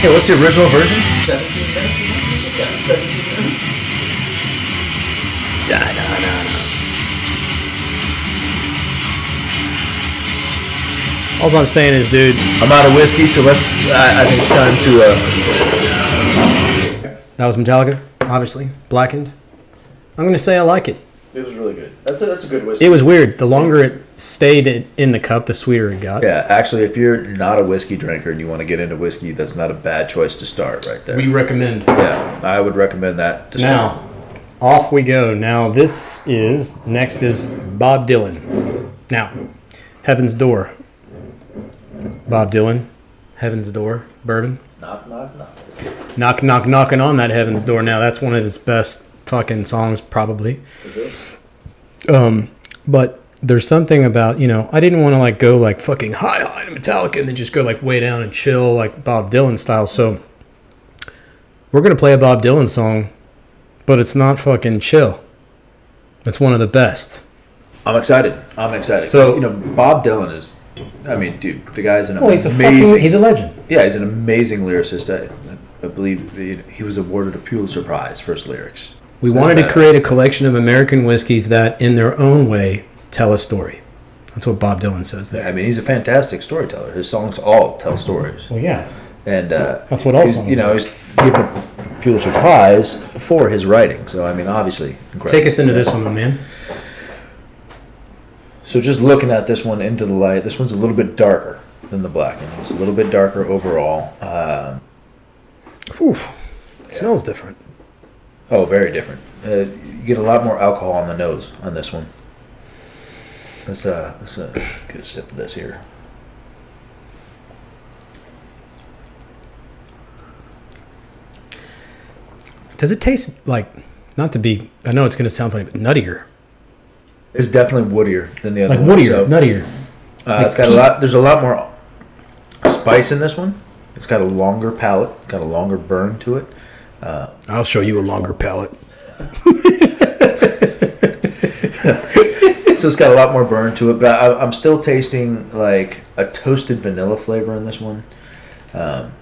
Hey, what's the original version? 17 minutes. Yeah, 17 All I'm saying is, dude, I'm out of whiskey, so let's. I, I think it's time to. Uh, that was Metallica, obviously blackened. I'm gonna say I like it. It was really good. That's a, that's a good whiskey. It was weird. The longer it stayed in- in the cup, the sweeter it got. yeah, actually, if you're not a whiskey drinker and you want to get into whiskey, that's not a bad choice to start right there. We recommend. yeah, I would recommend that to start. Now, off we go. Now, this is next is Bob Dylan. Now, Heaven's Door. Bob Dylan, Heaven's Door, bourbon. knock, knock, knock. Knock, knock, knocking on that Heaven's Door. Now, that's one of his best fucking songs, probably. Um, but there's something about you know I didn't want to like go like fucking high high to Metallica and then just go like way down and chill like Bob Dylan style. So we're gonna play a Bob Dylan song, but it's not fucking chill. It's one of the best. I'm excited. I'm excited. So- you know, Bob Dylan is. I mean, dude, the guy's an Oh, he's a amazing. fucking he's a legend. yeah, he's an amazing lyricist. I, I believe he, he was awarded a Pulitzer Prize for his lyrics. We That's wanted to create a collection of American whiskeys that, in their own way, tell a story. That's what Bob Dylan says there. I mean, he's a fantastic storyteller. His songs all tell stories, Well, yeah. and uh, That's what all he's, songs You know, he's given a Pulitzer Prize for his writing. So I mean, obviously, incredible. Take us into this one, my man. So just looking at this one into the light, this one's a little bit darker than the black one. It's a little bit darker overall. Um, Whew. Smells different. oh, very different. Uh, you get a lot more alcohol on the nose on this one. Let's uh, let's uh, get a sip of this here. Does it taste like, not to be, I know it's going to sound funny, but nuttier? It's definitely woodier than the other Like one. woodier, So, nuttier. uh, it's got a lot. There's a lot more spice in this one. It's got a longer palate. Got a longer burn to it. I'll show you a longer palate. So it's got a lot more burn to it, but I, I'm still tasting like a toasted vanilla flavor in this one, um,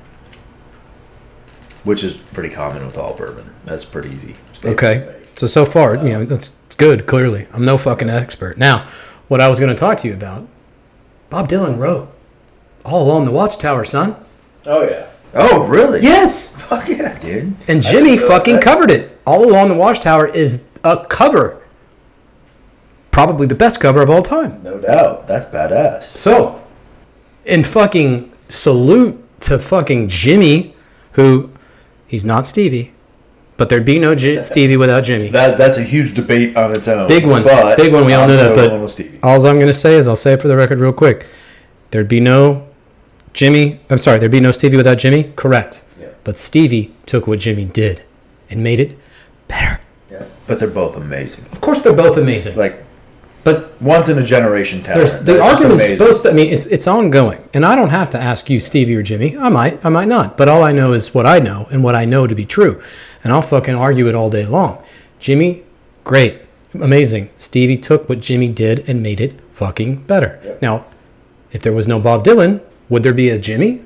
which is pretty common with all bourbon. That's pretty easy. statement to Okay. Make. So, so far, you know, that's, it's good, clearly. I'm no fucking expert. Now, what I was going to talk to you about, Bob Dylan wrote All Along the Watchtower, son. Oh, yeah. Oh, really? Yes. Fuck yeah, dude. And I Jimmy didn't realize fucking that. covered it. All Along the Watchtower is a cover. Probably the best cover of all time. No doubt. That's badass. So, in fucking salute to fucking Jimmy, who he's not Stevie, but there'd be no J- Stevie without Jimmy. That that's a huge debate on its own. Big one, But big one. We all know that. But Stevie. all I'm gonna say is I'll say it for the record real quick. There'd be no Jimmy. I'm sorry. There'd be no Stevie without Jimmy. Correct. Yeah. But Stevie took what Jimmy did and made it better. Yeah. But they're both amazing. Of course, they're both amazing. Like But once in a generation talent. There's, the That's just argument's supposed to. I mean, it's it's ongoing, and I don't have to ask you, Stevie or Jimmy. I might, I might not, but all I know is what I know and what I know to be true, and I'll fucking argue it all day long. Jimmy, great, amazing. Stevie took what Jimmy did and made it fucking better. Yep. Now, if there was no Bob Dylan, would there be a Jimmy?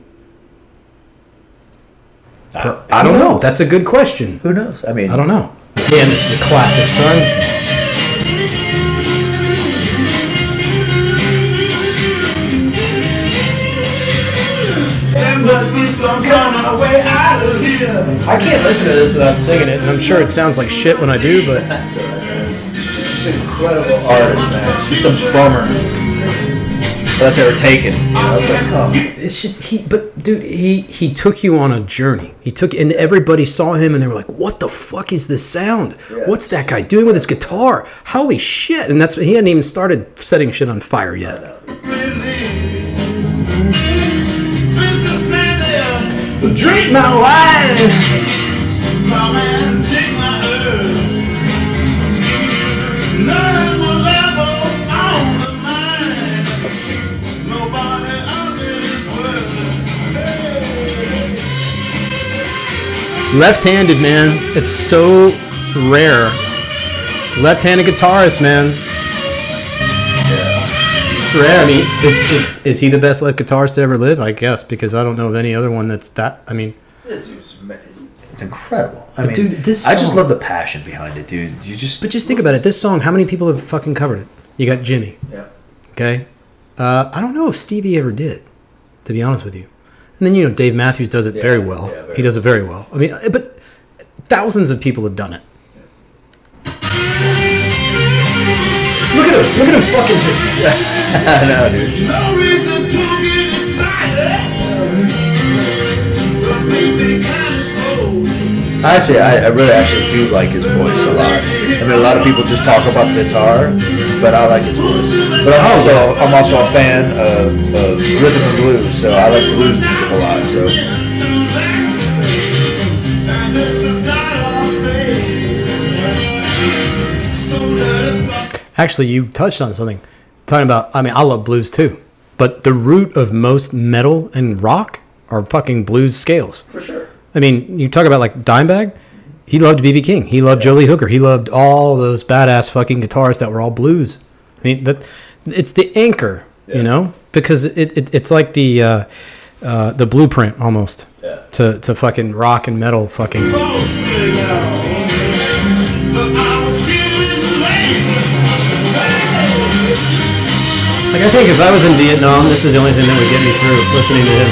I, I don't know. That's a good question. Who knows? I mean, I don't know. Man, this is a classic, son. There must be some kind of way out of here. I can't listen to this without singing it, and I'm sure it sounds like shit when I do, but. incredible artist, man. It's just a bummer that they were taken. You know, it's like, oh, It's just he, but dude, he he took you on a journey. He took, and everybody saw him, and they were like, "What the fuck is this sound? What's that guy doing with his guitar? Holy shit!" And that's he hadn't even started setting shit on fire yet. Businessman Drink my wine. come and take my herb. None will level on the mind. Nobody under this world. Left-handed man, it's so rare. Left-handed guitarist, man. It's rare. I mean, is, is, is he the best left guitarist to ever live? I guess because I don't know of any other one that's that. I mean, it's, it's, It's incredible. I mean, dude, this I just love the passion behind it, dude. You just But just think about it. This song, how many people have fucking covered it? You got Jimmy. Yeah. Okay. Uh, I don't know if Stevie ever did, to be honest with you. And then you know Dave Matthews does it very well. yeah, very he does it very well. I mean, but thousands of people have done it. Look at him! Look at him fucking just. I know, dude. No reason to get excited. The baby kind of slow. Actually, I, I really actually do like his voice a lot. I mean, a lot of people just talk about the guitar, but I like his voice. But I'm also I'm also a fan of, of rhythm and blues, so I like blues music a lot. So Actually, you touched on something. Talking about, I mean, I love blues too, but the root of most metal and rock are fucking blues scales. For sure. I mean, you talk about like Dimebag. He loved BB King. He loved John Lee Hooker. He loved all those badass fucking guitars that were all blues. I mean, that it's the anchor, you know, because it, it it's like the uh, uh, the blueprint almost Yeah. to to fucking rock and metal fucking. Like I think if I was in Vietnam, this is the only thing that would get me through listening to him.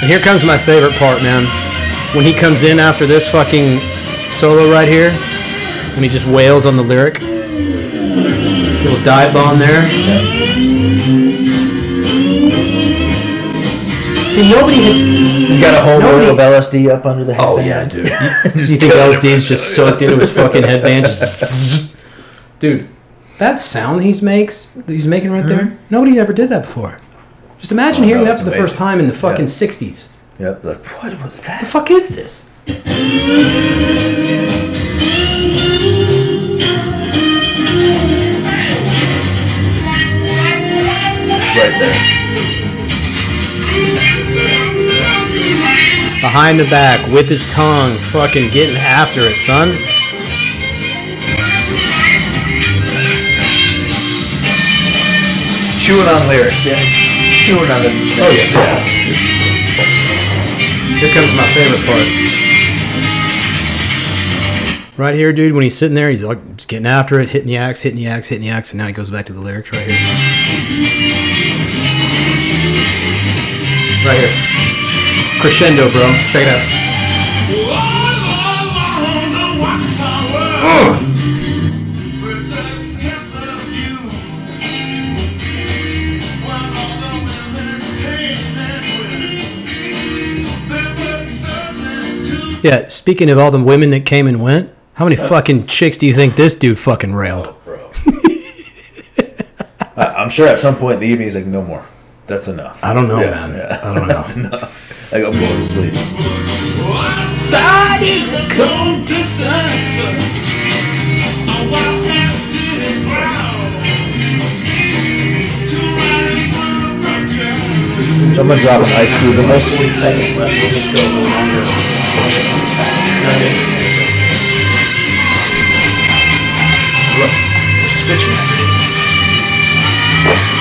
And here comes my favorite part, man. When he comes in after this fucking solo right here, and he just wails on the lyric. Little dive bomb there. See, nobody had. he's got a whole Nobody- load of LSD up under the oh, headband. Oh yeah, dude. you think LSD is just soaked into his fucking headband? Just dude, that sound he's makes, that he's making right there. Hmm? Nobody ever did that before. Just imagine Oh, hearing no, that it's for the first time in the fucking Yeah. '60s. Yep. Like what was that? The fuck is this? Right there. Behind the back with his tongue, fucking getting after it, son. Chewing on lyrics, yeah. Chewing on the. Oh yeah. Here comes my favorite part. Right here, dude, when he's sitting there, he's like just getting after it, hitting the axe, hitting the axe, hitting the axe, and now he goes back to the lyrics right here. Right here. Crescendo, bro. Check it out. All along the watchtower. Princess kept the view. While all the women came and went. They put servants to Yeah, speaking of all the women that came and went, how many uh, fucking chicks do you think this dude fucking railed? Oh, bro. I, I'm sure at some point in the evening he's like, no more. That's enough. I don't know, Yeah, man. yeah. I don't know. That's enough. Like I'm going to sleep. outside in the cold distance. I walk past the ground. Two riders on the purchase. Someone drop an ice cube in this. Seconds left.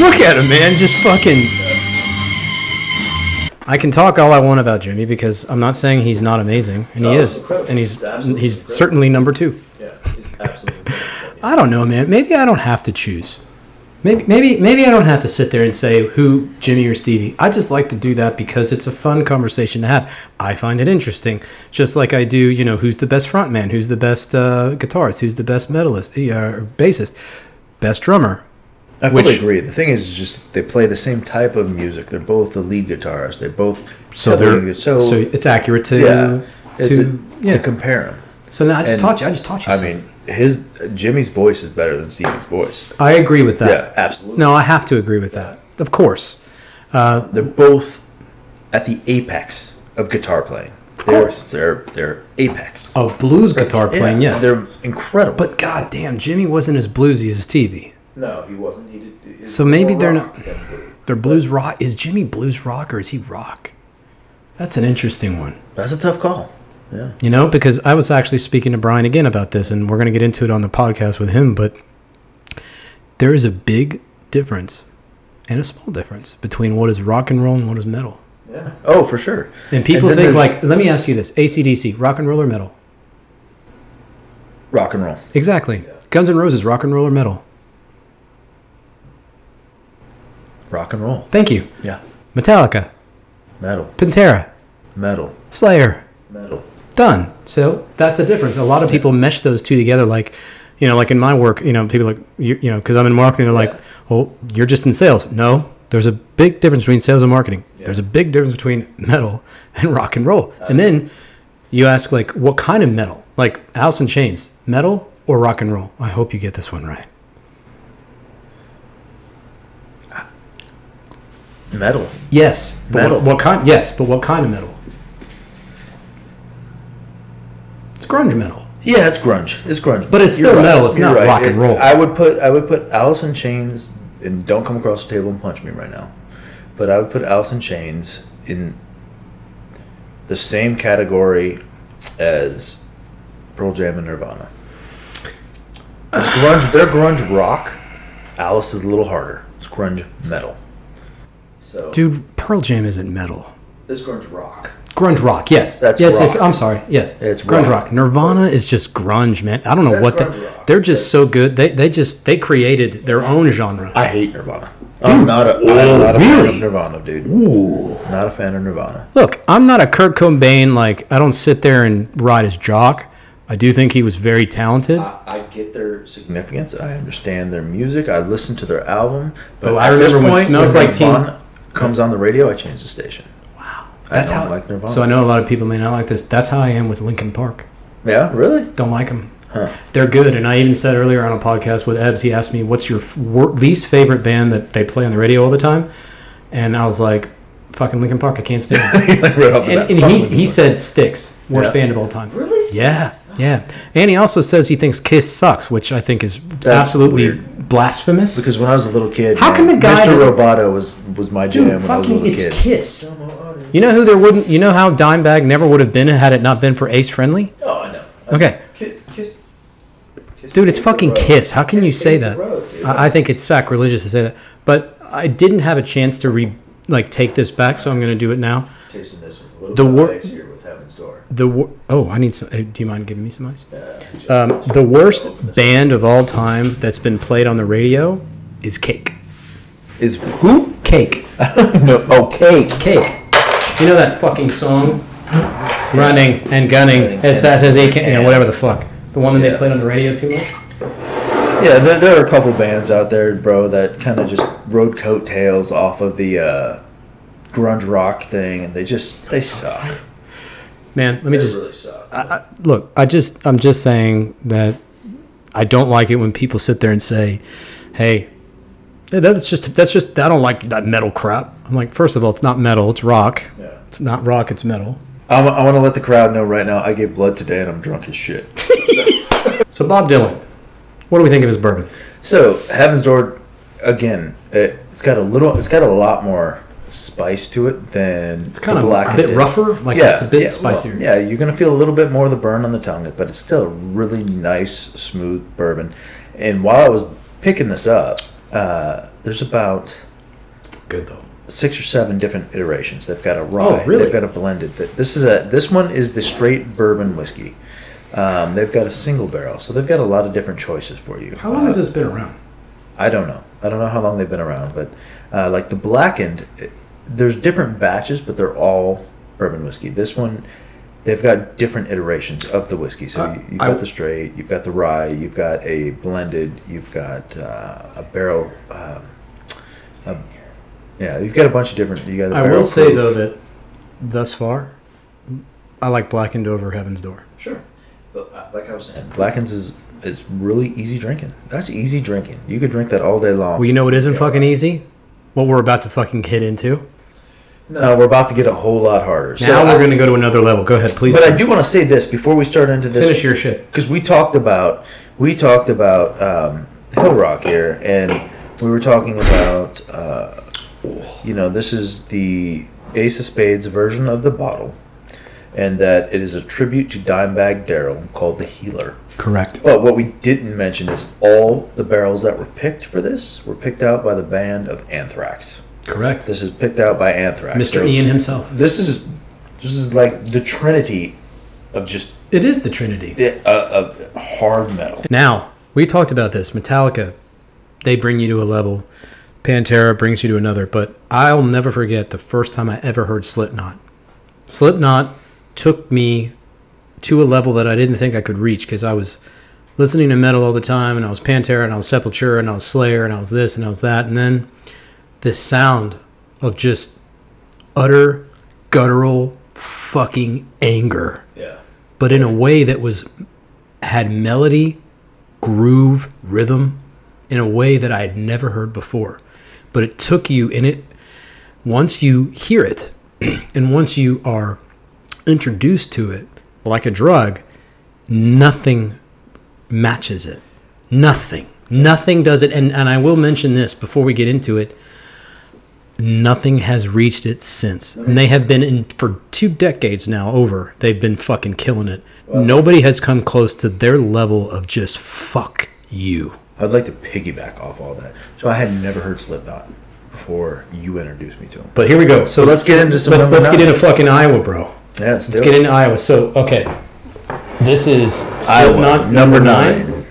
Look at him, man. Just fucking. I can talk all I want about Jimmy because I'm not saying he's not amazing, and he Oh, is, incredible. and he's he's incredible. certainly number two. Yeah, he's absolutely. I don't know, man. Maybe I don't have to choose. Maybe maybe maybe I don't have to sit there and say who Jimmy or Stevie. I just like to do that because it's a fun conversation to have. I find it interesting, just like I do. You know, who's the best frontman? Who's the best uh, guitarist? Who's the best medalist uh, bassist? Best drummer? I fully Which- agree. The thing is, just they play the same type of music. They're both the lead guitarists. They're both So they're so, so, it's accurate to yeah. To a- yeah. to compare them. so now I just and- taught you. I just taught you. I something. mean, his Jimmy's voice is better than Stevie's voice. I agree with that. Yeah, absolutely. No, I have to agree with that. Of course. Uh, They're both at the apex of guitar playing. Of course. they're they're apex. of blues guitar playing, Yeah, yes. they're incredible. But god damn, Jimmy wasn't as bluesy as Stevie. No, he wasn't. He did. it's So maybe they're not- than blue. They're blues rock. Is Jimmy blues rock or is he rock? That's an interesting one. That's a tough call. Yeah. You know, because I was actually speaking to Brian again about this, and we're going to get into it on the podcast with him. But there is a big difference and a small difference between what is rock and roll and what is metal. Yeah. Oh, for sure. And people then think, like, let me ask you this ACDC, rock and roll or metal? rock and roll. Exactly. Guns N' Roses, rock and roll or metal? Rock and roll. Thank you. Yeah. Metallica, Metal. Pantera, Metal. Slayer, Metal. done. So that's a difference. A lot of people mesh those two together. Like, you know, like in my work, you know, people like, you, you know, because I'm in marketing, they're like, well, you're just in sales. No, there's a big difference between sales and marketing. There's a big difference between metal and rock and roll. Uh, and then you ask, like, what kind of metal? Like Alice in Chains, metal or rock and roll? I hope you get this one right. Metal. Yes. But Metal. What, what kind? Yes, but what kind of metal? It's grunge metal. Yeah, it's grunge. It's grunge. But it's still metal, it's You're not rock and It- roll. I would put I would put Alice in Chains and don't come across the table and punch me right now. But I would put Alice in Chains in the same category as Pearl Jam and Nirvana. It's grunge. They're grunge rock. Alice is a little harder. It's grunge metal. So Dude, Pearl Jam isn't metal. it's grunge rock. Grunge rock, yes. That's yes, yes. I'm sorry. Yes, It's grunge rock. rock. Nirvana is just grunge, man. I don't know That's what they, they're just so good. They they just they created their own genre. I hate Nirvana. I'm not a, I'm not a fan of Nirvana, dude. Ooh. Not a fan of Nirvana. Look, I'm not a Kurt Cobain. Like I don't sit there and ride his jock. I do think he was very talented. I, I get their significance. I understand their music. I listen to their album. But Oh, I this remember when Smells Like Teen- Nirvana comes on the radio, I change the station. Wow, That's how I don't how. like Nirvana. So I know a lot of people may not like this. That's how I am with Linkin Park. yeah, really? Don't like them. Huh. They're good, and I even said earlier on a podcast with Ebbs. He asked me, "What's your f- wor- least favorite band that they play on the radio all the time?" And I was like, "Fucking Linkin Park. I can't stand it." like right off the bat. and, and he, he said Styx, worst Yeah. band of all time. Really? Yeah, yeah. And he also says he thinks Kiss sucks, which I think is That's absolutely weird. Blasphemous. Because when I was a little kid, How man, can the guy Mr. that- Roboto was was my jam Dude, when I was a little it's kid. Kiss. You know who there wouldn't? You know how Dimebag never would have been had it not been for Ace Frehley? Oh, I know. Okay, Kiss, kiss, Kiss dude, it's fucking. Kiss. How can you say that? road. I, I think it's sacrilegious to say that. But I didn't have a chance to re like take this back, so I'm going to do it now. tasting this with a little The bit wor- The wor- oh, I need some. uh, Do you mind giving me some ice? Um, the worst band of all time that's been played on the radio is Cake. Is who? Cake. no. Oh, cake. Cake. You know that fucking song? Running and gunning as fast as they can, you know, whatever the fuck. The one that they Yeah. played on the radio too much? Yeah, there, there are a couple bands out there, bro, that kind of just rode coattails off of the uh, grunge rock thing, and they just they suck. Man, let me They just really. I, I, look. I just I'm just saying that I don't like it when people sit there and say, "Hey, that's just that's just I don't like that metal crap." I'm like, first of all, it's not metal, it's rock. Yeah. It's not rock, it's metal. I'm, I want to let the crowd know right now. I gave blood today, and I'm drunk as shit. So Bob Dylan, what do we think of his bourbon? So Heaven's Door, again, it, it's got a little, it's got a lot more spice to it than It's kind of Black a bit Dead. rougher, like yeah, it's a bit yeah, well, spicier. yeah, you're gonna feel a little bit more of the burn on the tongue, but it's still a really nice, smooth bourbon. And while I was picking this up, uh, there's about Good though. six or seven different iterations. They've got a rye. Oh, really? They've got a blended. This is a this one is the straight bourbon whiskey. Um, they've got a single barrel, so they've got a lot of different choices for you. How long has this been around? I don't know. I don't know how long they've been around, but uh, like the blackened, there's different batches, but they're all bourbon whiskey. This one, they've got different iterations of the whiskey. So Uh, you, you've I- got the straight, you've got the rye, you've got a blended, you've got uh, a barrel. Um, a, yeah, you've got a bunch of different. You got. the I will say proof. though that thus far, I like blackened over Heaven's Door. Sure. But uh, like I was saying, Blackens is is really easy drinking. That's easy drinking. You could drink that all day long. Well, you know what isn't fucking easy? What we're about to fucking hit into. no, we're about to get a whole lot harder. Now I- we're going to go to another level. Go ahead, please. But I do want to say this before we start into this. finish your shit. because we talked about we talked about um, Hill Rock here, and we were talking about, uh, you know, this is the Ace of Spades version of the bottle, and that it is a tribute to Dimebag Darrell called the Healer. Correct. But what we didn't mention is all the barrels that were picked for this were picked out by the band of Anthrax. Correct. This is picked out by Anthrax. Mr. Scott Ian himself. This is this is like the trinity of just It is the Trinity. a, a uh, uh, hard metal. Now, we talked about this. Metallica, they bring you to a level. Pantera brings you to another. But I'll never forget the first time I ever heard Slipknot. Slipknot took me to a level that I didn't think I could reach because I was listening to metal all the time and I was Pantera and I was Sepultura and I was Slayer and I was this and I was that. And then this sound of just utter guttural fucking anger Yeah. but in a way that was had melody, groove, rhythm in a way that I had never heard before. But it took you in it once you hear it and once you are introduced to it like a drug, nothing matches it. Nothing. Nothing does it and, and I will mention this before we get into it. Nothing has reached it since. And they have been in for two decades now over. They've been fucking killing it. Nobody has come close to their level of just fuck you. I'd like to piggyback off all that. So I had never heard Slipknot before you introduced me to him. But here we go. So let's get into some Let's, let's get into fucking Iowa, bro. Yeah, let's, Let's get into Iowa. So okay, this is Iowa, Slipknot number nine.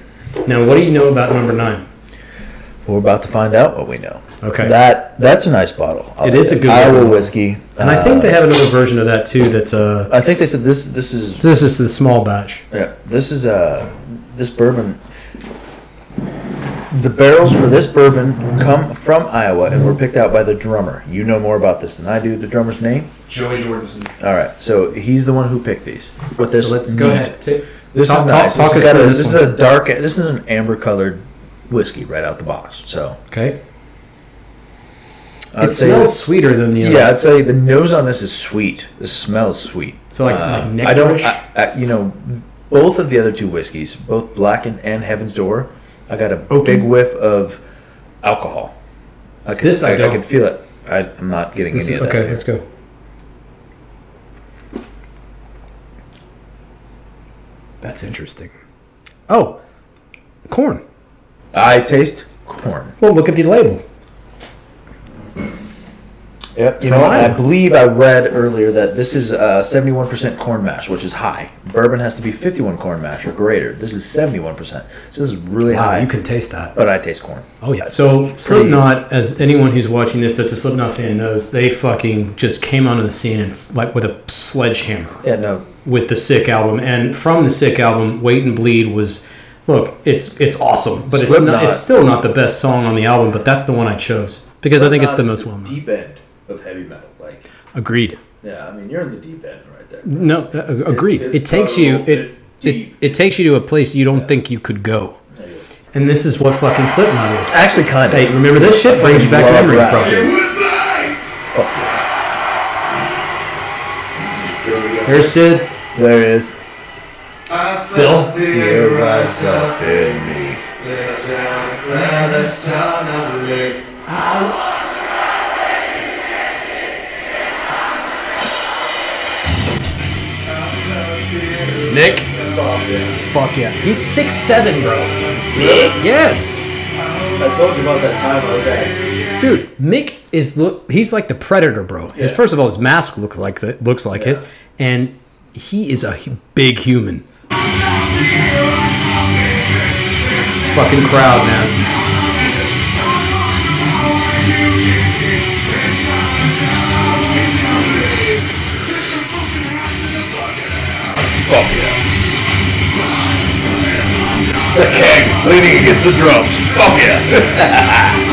Now, what do you know about number nine? We're about to find out what we know. Okay. That that's a nice bottle. I It is a good Iowa bottle. whiskey. And I think Uh, they have another version of that too. That's uh, I think they said this. This is this is the small batch. yeah. This is uh this bourbon. The barrels for this bourbon come from Iowa and were picked out by the drummer. You know more about this than I do. The drummer's name. Joey Jordison. All right, so he's the one who picked these. With this, So let's go neat- ahead. Take, This Talk- is nice. talk this us got through a, this this is a dark. This is an amber colored whiskey right out the box. So okay. I'd it say smells sweeter than the other. Yeah, I'd say the nose on this is sweet. The smell is sweet. So, like- Uh, like I don't. I, I, you know, both of the other two whiskeys, both Black and, and Heaven's Door, I got a Oaky? big whiff of alcohol. I could, This I I, I don't. could feel it. I, I'm not getting This any is- of that. okay, here. let's go. That's interesting. Oh, corn. I taste corn. Well, look at the label. Yep. You know, what? I believe I read earlier that this is uh, 71% corn mash, which is high. Bourbon has to be 51 corn mash or greater. This is 71%. So this is really Wow, high. you can taste that. but I taste corn. Oh yeah. So Slipknot, as anyone who's watching this that's a Slipknot fan knows, they fucking just came onto the scene and like with a sledgehammer Yeah, no. with the Sick album, and from the Sick album, Wait and Bleed was. Look, it's it's awesome, but it's not, it's still not the best song on the album. But that's the one I chose because I think it's the most well known. Deep end of heavy metal. Like, Agreed. yeah, I mean, you're in the deep end right there. No, uh, agreed. it's it takes you it, it deep. it takes you to a place you don't think you could go. And this is what fucking Slipknot is. Actually, kind of. Hey, remember this shit brings you back Love memories, rap. bro. There's Sid. There it is. I Bill? felt the air rise up in me. Mick. Fuck yeah. He's six seven, bro. Yes. I told you about that time I was at. Dude, Mick is look. He's like the predator, bro. His Yeah. first of all, his mask looks like it, looks like it, and he is a big human. Fucking crowd, man. Fuck yeah. The keg leaning against the drums. Fuck yeah.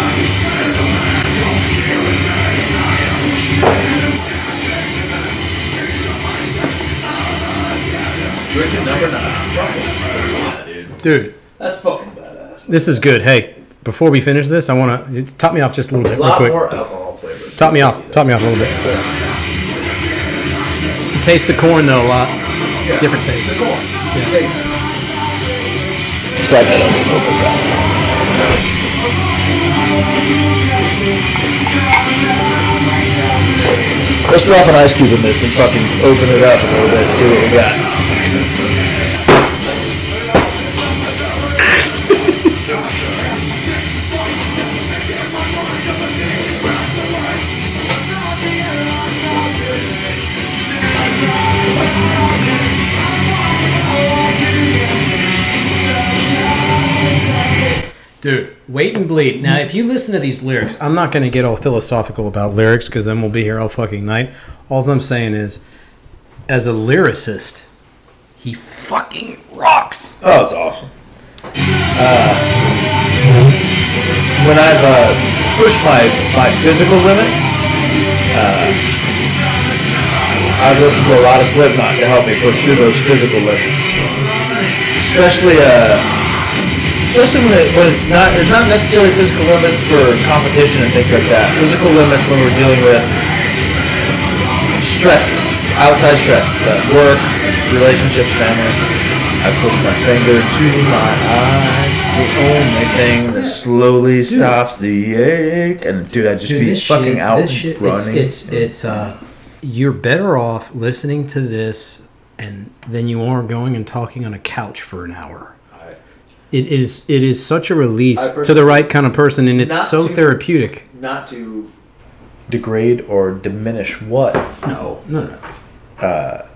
Drinking number nine. Dude. That's fucking badass. this is good. Hey, before we finish this, I want to top me off just a little bit, A real quick. more alcohol flavors. Top me off. Top me off a little bit. Taste the corn though a lot different taste. Yeah. Let's drop an ice cube in this and fucking open it up a little bit, see what we got. Dude, wait and bleed. Now, if you listen to these lyrics, I'm not going to get all philosophical about lyrics because then we'll be here all fucking night. All I'm saying is, as a lyricist, he fucking rocks. Oh, it's awesome. Uh, when I've uh, pushed my, my physical limits, uh, I've listened to a lot of Slipknot to help me push through those physical limits. Especially, uh, especially when, it, it's not it's not necessarily physical limits for competition and things like that. Physical limits when we're dealing with stresses, outside stresses, work, relationships, family. I push my finger to my eyes. The only thing that slowly stops the ache. And dude, I'd just be fucking out this shit, running. It's, it's it's uh, you're better off listening to this and then you are going and talking on a couch for an hour. It is it is such a release to the right kind of person, and it's so to- therapeutic. Not to degrade or diminish what No, no, no.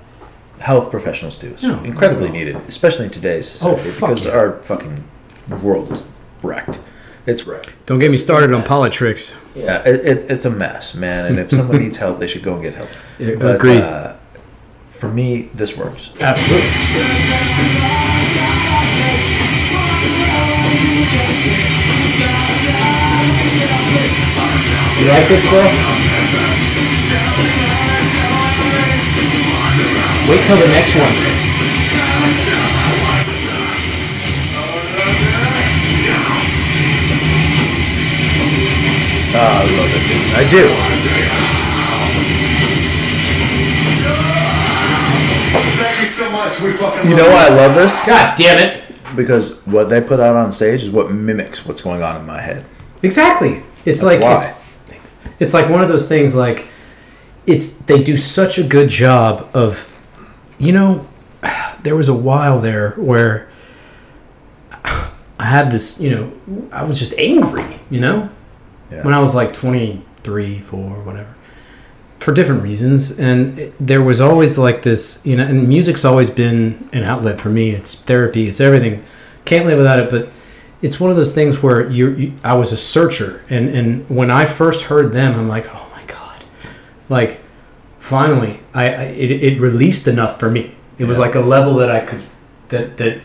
health professionals do. It's No, incredibly no. needed, especially in today's society, Oh, because yeah. our fucking world is wrecked. It's wrecked. Don't get me started on politics. Yeah, it, it, it's a mess, man. And if someone needs help, they should go and get help. Yeah, agreed. Uh, for me, this works. Absolutely. You like this, bro? Wait till the next one. Ah, I love it, dude. I do. Thank you so much. We fucking You know why I love this? God damn it! Because what they put out on stage is what mimics what's going on in my head. Exactly. It's That's like why. It's, it's like one of those things. Like it's they do such a good job of, you know, there was a while there where I had this. You know, I was just angry. You know, Yeah. when I was like 23, 4, whatever, for different reasons. And it, there was always like this, you know, and music's always been an outlet for me. It's therapy, it's everything. Can't live without it, but it's one of those things where you, I was a searcher. And, and when I first heard them, I'm like, oh my God. Like, finally, I, I it, it released enough for me. It was like a level that I could, that, that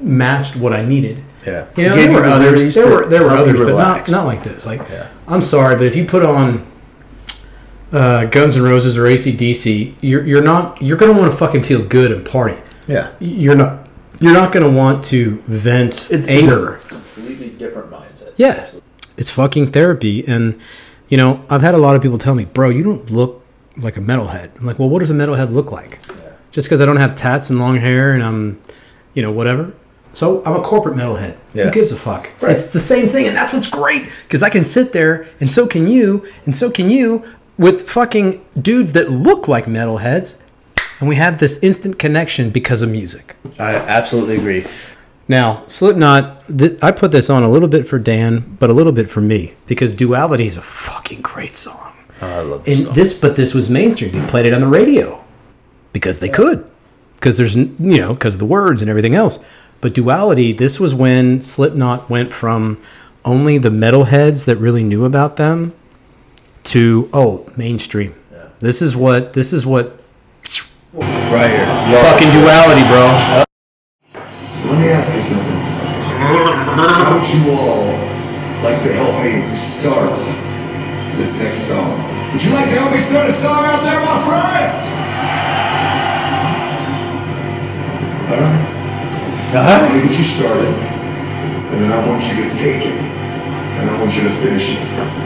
matched what I needed. Yeah. You know, there were the others. There were there were others, but not not like this. Like, Yeah. I'm sorry, but if you put on uh, Guns N' Roses or ACDC, you're you're not you're gonna want to fucking feel good and party. Yeah. You're not you're not gonna want to vent It's- anger. It's completely different mindset. Yeah, it's fucking therapy, and you know I've had a lot of people tell me, bro, you don't look like a metalhead. I'm like, well, what does a metalhead look like? Just because I don't have tats and long hair and I'm, you know, whatever. So I'm a corporate metalhead. Yeah. Who gives a fuck? Right. It's the same thing, and that's what's great because I can sit there, and so can you, and so can you, with fucking dudes that look like metalheads, and we have this instant connection because of music. I absolutely agree. Now, Slipknot, th- I put this on a little bit for Dan, but a little bit for me because Duality is a fucking great song. Oh, I love this And song. this, but this was mainstream. They played it on the radio because they could, because there's you know because of the words and everything else. But Duality, this was when Slipknot went from only the metalheads that really knew about them to oh mainstream. This is what this is what right here. Fucking. Duality, bro. Let me ask you something. How would you all like to help me start this next song? Would you like to help me start a song out there, my friends? Alright. Uh-huh. Let me get you started. And then I want you to take it. And I want you to finish it.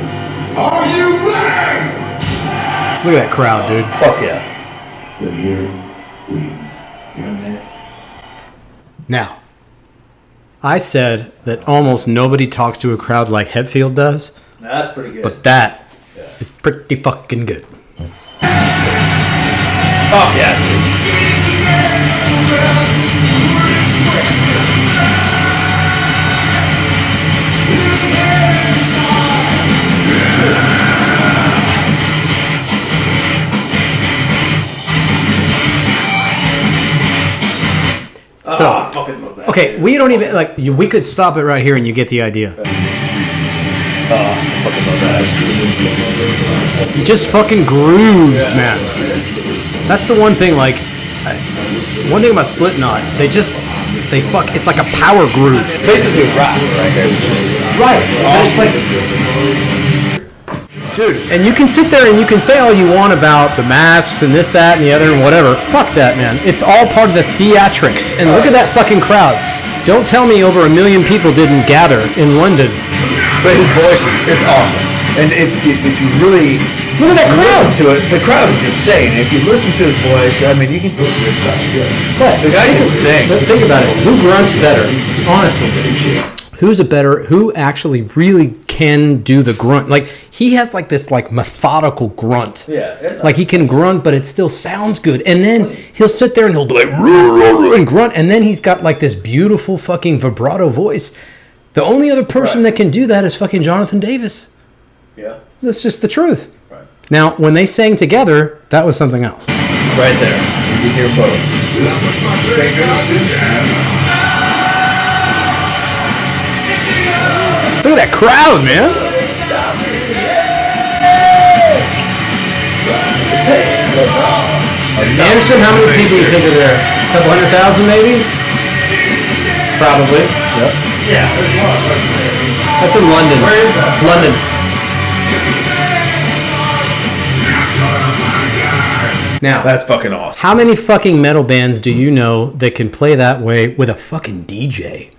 Are you ready? Look at that crowd, dude. Fuck yeah. Then here we go. Now, I said that almost nobody talks to a crowd like Hetfield does. That's pretty good. but that is pretty fucking good. Fuck yeah, dude. So, Ah, fucking love that. okay, we don't even like. You, we could stop it right here, and you get the idea. Fucking love that. Just fucking grooves, man. That's the one thing. Like, I, one thing about Slipknot, they just they fuck. It's like a power groove. Basically rap right there. Right. It's like, dude, and you can sit there and you can say all you want about the masks and this, that, and the other, and whatever. Fuck that, man. It's all part of the theatrics. And look at that fucking crowd. Don't tell me over a million people didn't gather in London. But his voice is it's awesome. And if, if, if you really Look at that crowd. listen to it, the crowd is insane. If you listen to his voice, I mean, you can. Feel his passion. But the guy can sing. Think about it. Who grunts better? Honestly. Who's a better? Who actually really can do the grunt? Like he has like this like methodical grunt. Yeah. Like he can grunt, but it still sounds good. And then he'll sit there and he'll be like "Roo, roo, roo," and grunt, and then he's got like this beautiful fucking vibrato voice. The only other person Right. that can do that is fucking Jonathan Davis. yeah. That's just the truth. Right. Now, when they sang together, that was something else. Right there. You can hear both. Look at that crowd, man. Anderson, how many people do you think are there? A couple hundred thousand, maybe? Probably. Yep. Yeah. That's in London. Where is that? London. Now, That's fucking awesome. how many fucking metal bands do you know that can play that way with a fucking DJ?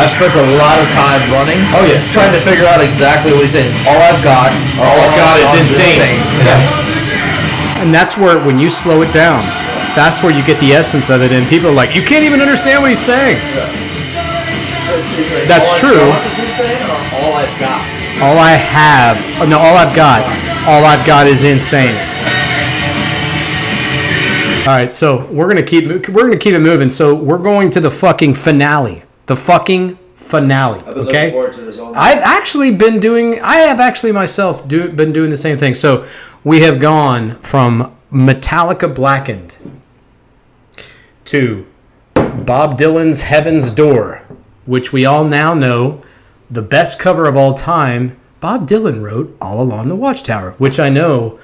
I spent a lot of time running. Oh yeah. Trying to figure out exactly what he's saying. All I've got, all, I've got is insane. Yeah. And that's where, when you slow it down, that's where you get the essence of it. And people are like, you can't even understand what he's saying. That's all true. I've got is insane, or all I've got. All I have, oh, no, all I've got, all I've got is insane. All right, so we're gonna keep we're gonna keep it moving. So we're going to the fucking finale, the fucking finale. I've been looking Okay. forward to this I've actually been doing. I have actually myself do, been doing the same thing. So we have gone from Metallica Blackened to Bob Dylan's Heaven's Door, which we all now know the best cover of all time. Bob Dylan wrote All Along the Watchtower, which I know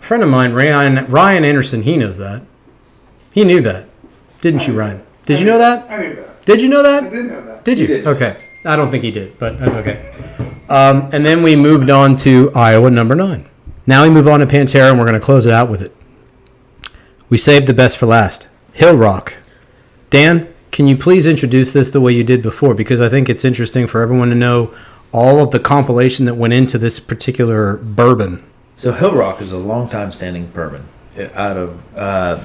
a friend of mine, Ryan Ryan Anderson, he knows that. He knew that, didn't you, Ryan? Did you know that? I knew that. Did you know that? I did know that. Did you? did. Okay. I don't think he did, but that's okay. Um, and then we moved on to Iowa number nine. Now we move on to Pantera, and we're going to close it out with it. We saved the best for last. Hill Rock. Dan, can you please introduce this the way you did before? Because I think it's interesting for everyone to know all of the compilation that went into this particular bourbon. So Hill Rock is a long-time standing bourbon out of uh,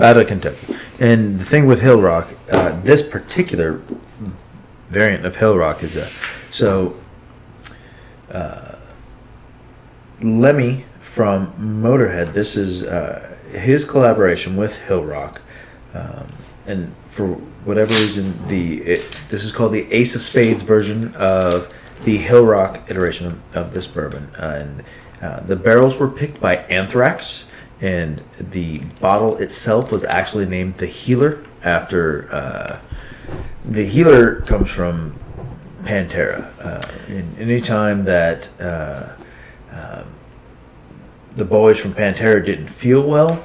out of Kentucky, and the thing with Hill Rock, uh, this particular variant of Hill Rock is a so. Uh, Lemmy from Motorhead. This is uh, his collaboration with Hill Rock, um, and for whatever reason, the it, this is called the Ace of Spades version of the Hill Rock iteration of, of this bourbon, and uh, the barrels were picked by Anthrax, and the bottle itself was actually named the Healer after uh, the Healer comes from Pantera. Uh, and anytime that uh, um, the boys from Pantera didn't feel well,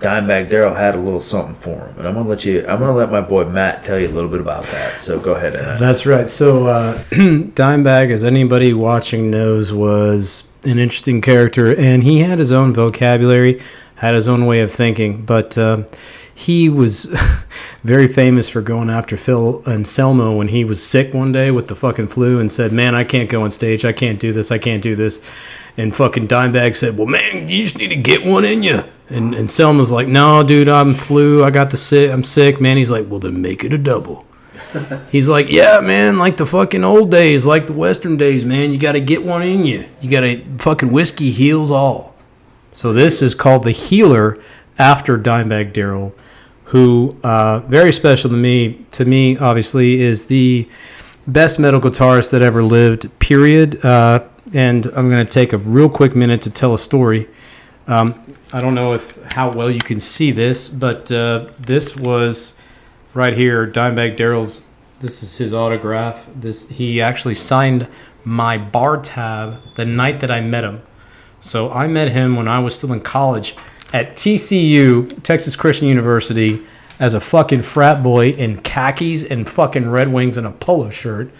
Dimebag Darrell had a little something for him, and I'm gonna let you. I'm gonna let my boy Matt tell you a little bit about that. So go ahead. Matt. That's right. So uh, Dimebag, as anybody watching knows, was an interesting character, and he had his own vocabulary, had his own way of thinking. But uh, he was very famous for going after Phil Anselmo when he was sick one day with the fucking flu, and said, "Man, I can't go on stage. I can't do this. I can't do this." And fucking Dimebag said, "Well, man, you just need to get one in you." And Anselmo's like, "No, dude, I'm flu. I got the sick. I'm sick, man." He's like, "Well, then make it a double." He's like, yeah, man, like the fucking old days, like the Western days, man. You got to get one in you. You got to fucking whiskey heals all. So this is called the Healer after Dimebag Darrell, who uh, very special to me. To me, obviously, is the best metal guitarist that ever lived. Period. Uh, and I'm going to take a real quick minute to tell a story. Um, I don't know if how well you can see this, but uh, this was right here. Dimebag Darrell's. This is his autograph. This he actually signed my bar tab the night that I met him. So I met him when I was still in college at TCU, Texas Christian University, as a fucking frat boy in khakis and fucking Red Wings and a polo shirt.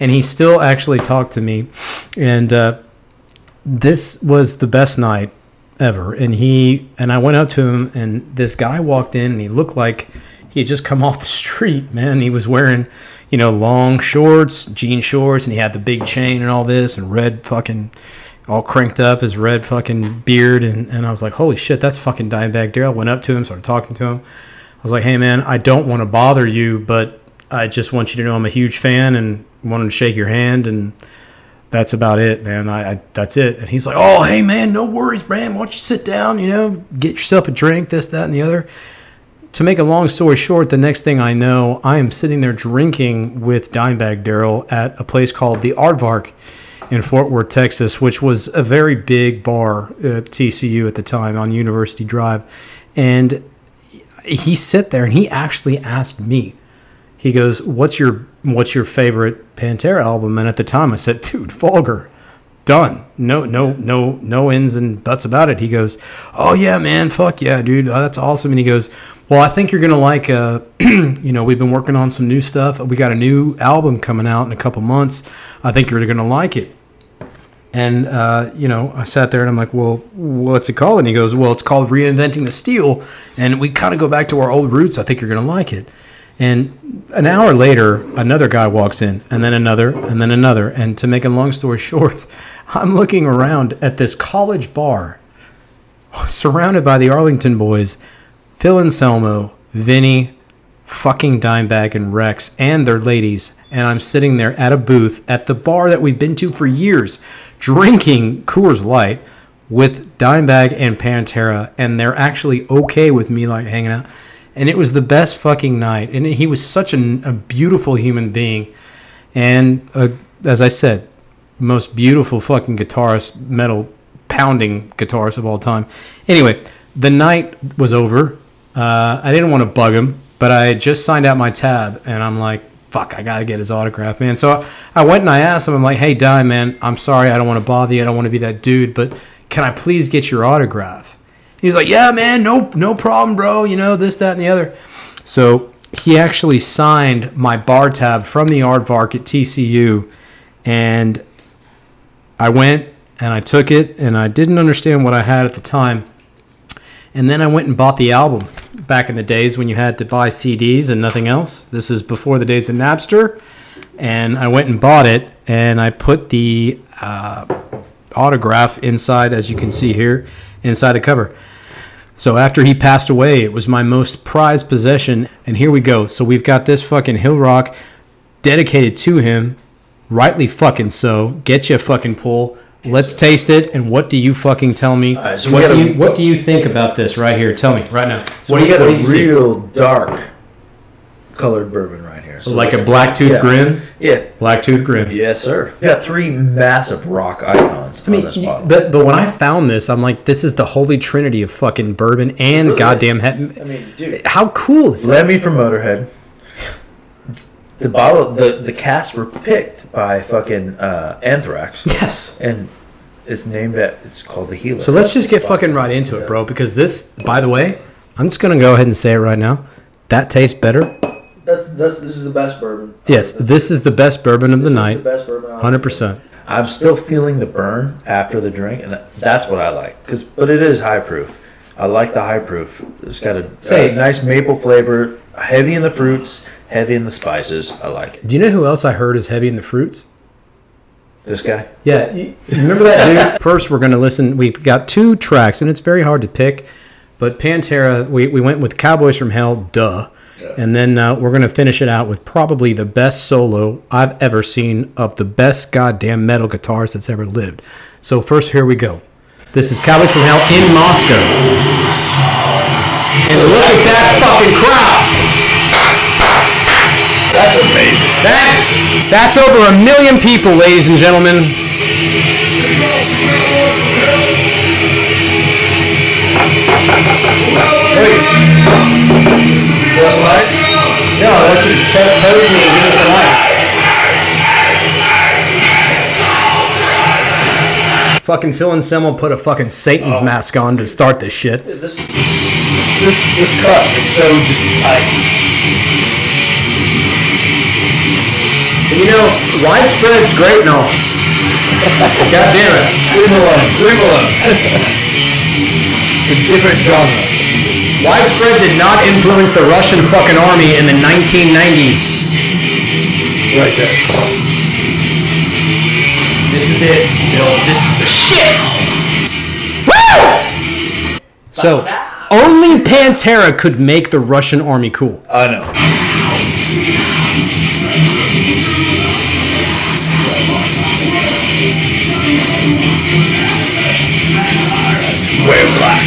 And he still actually talked to me. And uh, this was the best night ever. And he and I went up to him, and this guy walked in, and he looked like he had just come off the street. Man, he was wearing, you know, long shorts, jean shorts, and he had the big chain and all this, and red fucking, all cranked up, his red fucking beard, and and I was like, holy shit, that's fucking Dimebag Darrell. Went up to him, started talking to him. I was like, hey man, I don't want to bother you, but I just want you to know I'm a huge fan and wanted to shake your hand and that's about it, man. I, I that's it. And he's like, "Oh, hey, man, no worries, man. Why don't you sit down? You know, get yourself a drink, this, that, and the other." To make a long story short, the next thing I know, I am sitting there drinking with Dimebag Darrell at a place called the Aardvark in Fort Worth, Texas, which was a very big bar at TCU at the time on University Drive, and he sat there and he actually asked me he goes, "What's your what's your favorite Pantera album?" And at the time, I said, "Dude, Vulgar, done. No, no, no, no ins and buts about it." He goes, "Oh yeah, man, fuck yeah, dude, that's awesome." And he goes, "Well, I think you're gonna like. Uh, you know, we've been working on some new stuff. We got a new album coming out in a couple months. I think you're gonna like it." And uh, you know, I sat there and I'm like, "Well, what's it called?" And he goes, "Well, it's called Reinventing the Steel." And we kind of go back to our old roots. I think you're gonna like it. And an hour later, another guy walks in, and then another, and then another. And to make a long story short, I'm looking around at this college bar, surrounded by the Arlington boys, Phil Anselmo, Vinny, fucking Dimebag, and Rex, and their ladies. And I'm sitting there at a booth at the bar that we've been to for years, drinking Coors Light with Dimebag and Pantera, and they're actually okay with me like hanging out and it was the best fucking night. And he was such an, a beautiful human being, and uh, as I said, most beautiful fucking guitarist, metal pounding guitarist of all time. Anyway, the night was over. Uh, I didn't want to bug him, but I just signed out my tab, and I'm like, fuck, I gotta get his autograph, man. So I went and I asked him, I'm like, hey, Di, man, I'm sorry, I don't want to bother you, I don't want to be that dude, but can I please get your autograph? He was like, "Yeah, man, no, no problem, bro. You know this, that, and the other." So he actually signed my bar tab from the Aardvark at TCU, and I went and I took it, and I didn't understand what I had at the time. And then I went and bought the album back in the days when you had to buy CDs and nothing else. This is before the days of Napster. And I went and bought it, and I put the uh, autograph inside, as you can see here, inside the cover. So after he passed away, it was my most prized possession. And here we go. So we've got this fucking Hill Rock dedicated to him, rightly fucking so. Get you a fucking pull. Let's taste it. And what do you fucking tell me? right, so what do a- you What do you think about this right here? Tell me right now. So what do you, got what a do you see? real dark colored bourbon right here. So like a black tooth yeah. grin. Yeah. Black tooth grin. Yes, sir. We got three massive rock icons I mean, on this y- bottle. but but when I found this, I'm like, this is the holy trinity of fucking bourbon and really goddamn. he- I mean, dude. how cool is that? Lemmy from Motorhead. The bottle, the the casks were picked by fucking uh, Anthrax, Yes. and it's named at. It's called the Healer. So let's just get fucking right into it, bro. Because this, by the way, I'm just gonna go ahead and say it right now. That tastes better. That's, that's this is the best bourbon. Yes, this is the best bourbon of the This is night. the best bourbon. I've Hundred percent. I'm still feeling the burn after the drink, and that's what I like. Cause, but it is high proof. I like the high proof. It's got a, Say- a nice maple flavor, heavy in the fruits, heavy in the spices. I like it. Do you know who else I heard is heavy in the fruits? This guy. Yeah, you you remember that dude? First, we're gonna listen. We've got two tracks, and it's very hard to pick. But Pantera, we, we went with Cowboys from Hell, duh. And then uh, we're going to finish it out with probably the best solo I've ever seen of the best goddamn metal guitarist that's ever lived. So, first, here we go. This is Cowboys from Hell in Moscow. And look at that fucking crowd! That's amazing. That's, that's over a million people, ladies and gentlemen. No, I want you to toes me and give us a light. Fucking Phil Anselmo put a fucking Satan's oh. mask on to start this shit. This this this cut is so tight. And you know, widespread's great and all. God damn it. Leave alone. Leave him alone. it's a different genre. Widespread did not influence the Russian fucking army in the 1990s. Right there. This is it, Bill. This is the shit. Woo! So, only Pantera could make the Russian army cool. I know. We're black.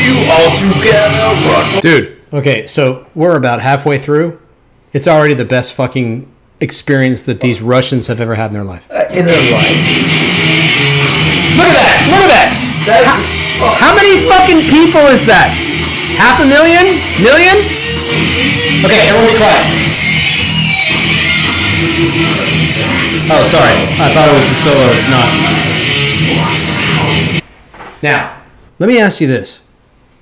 You all together rock. Dude. Okay, so we're about halfway through. It's already the best fucking experience that these Russians have ever had in their life. Uh, in their life. Look at that! Look at that! How, how many fucking people is that? Half a million? Million? Okay, everyone quiet. Oh, sorry. I thought it was the solo. It's not. Now, let me ask you this.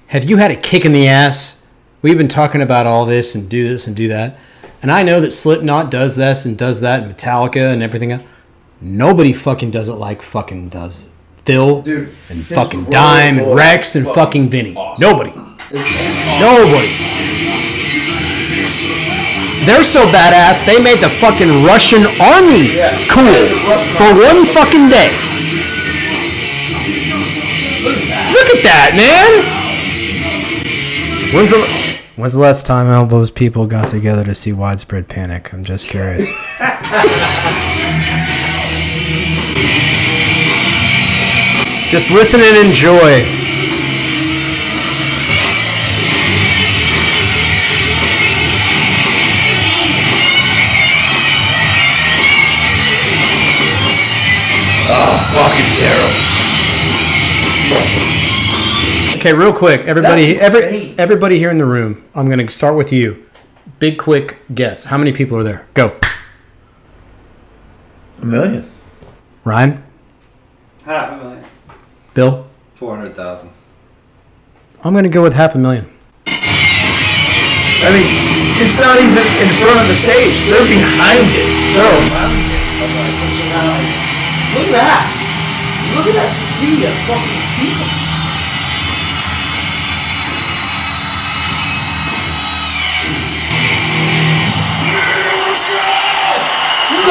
Have you had a kick in the ass? We've been talking about all this and do this and do that. And I know that Slipknot does this and does that and Metallica and everything else. Nobody fucking does it like fucking does Phil Dude, and fucking Dime and Rex and fucking Vinny. awesome. Nobody. Nobody. They're so badass, they made the fucking Russian army cool for one fucking day. Look at that, man! When's the, when's the last time all those people got together to see widespread panic? I'm just curious. just listen and enjoy. Oh, Fucking terrible. Okay, real quick, everybody, That's every, insane. everybody here in the room. I'm gonna start with you. Big, quick guess. How many people are there? Go, A million. Ryan, Half a million. Bill. Four hundred thousand. I'm gonna go with half a million. I mean, it's not even in front of the stage. They're behind it. They're around it. Look at that. Look at that sea of fucking people.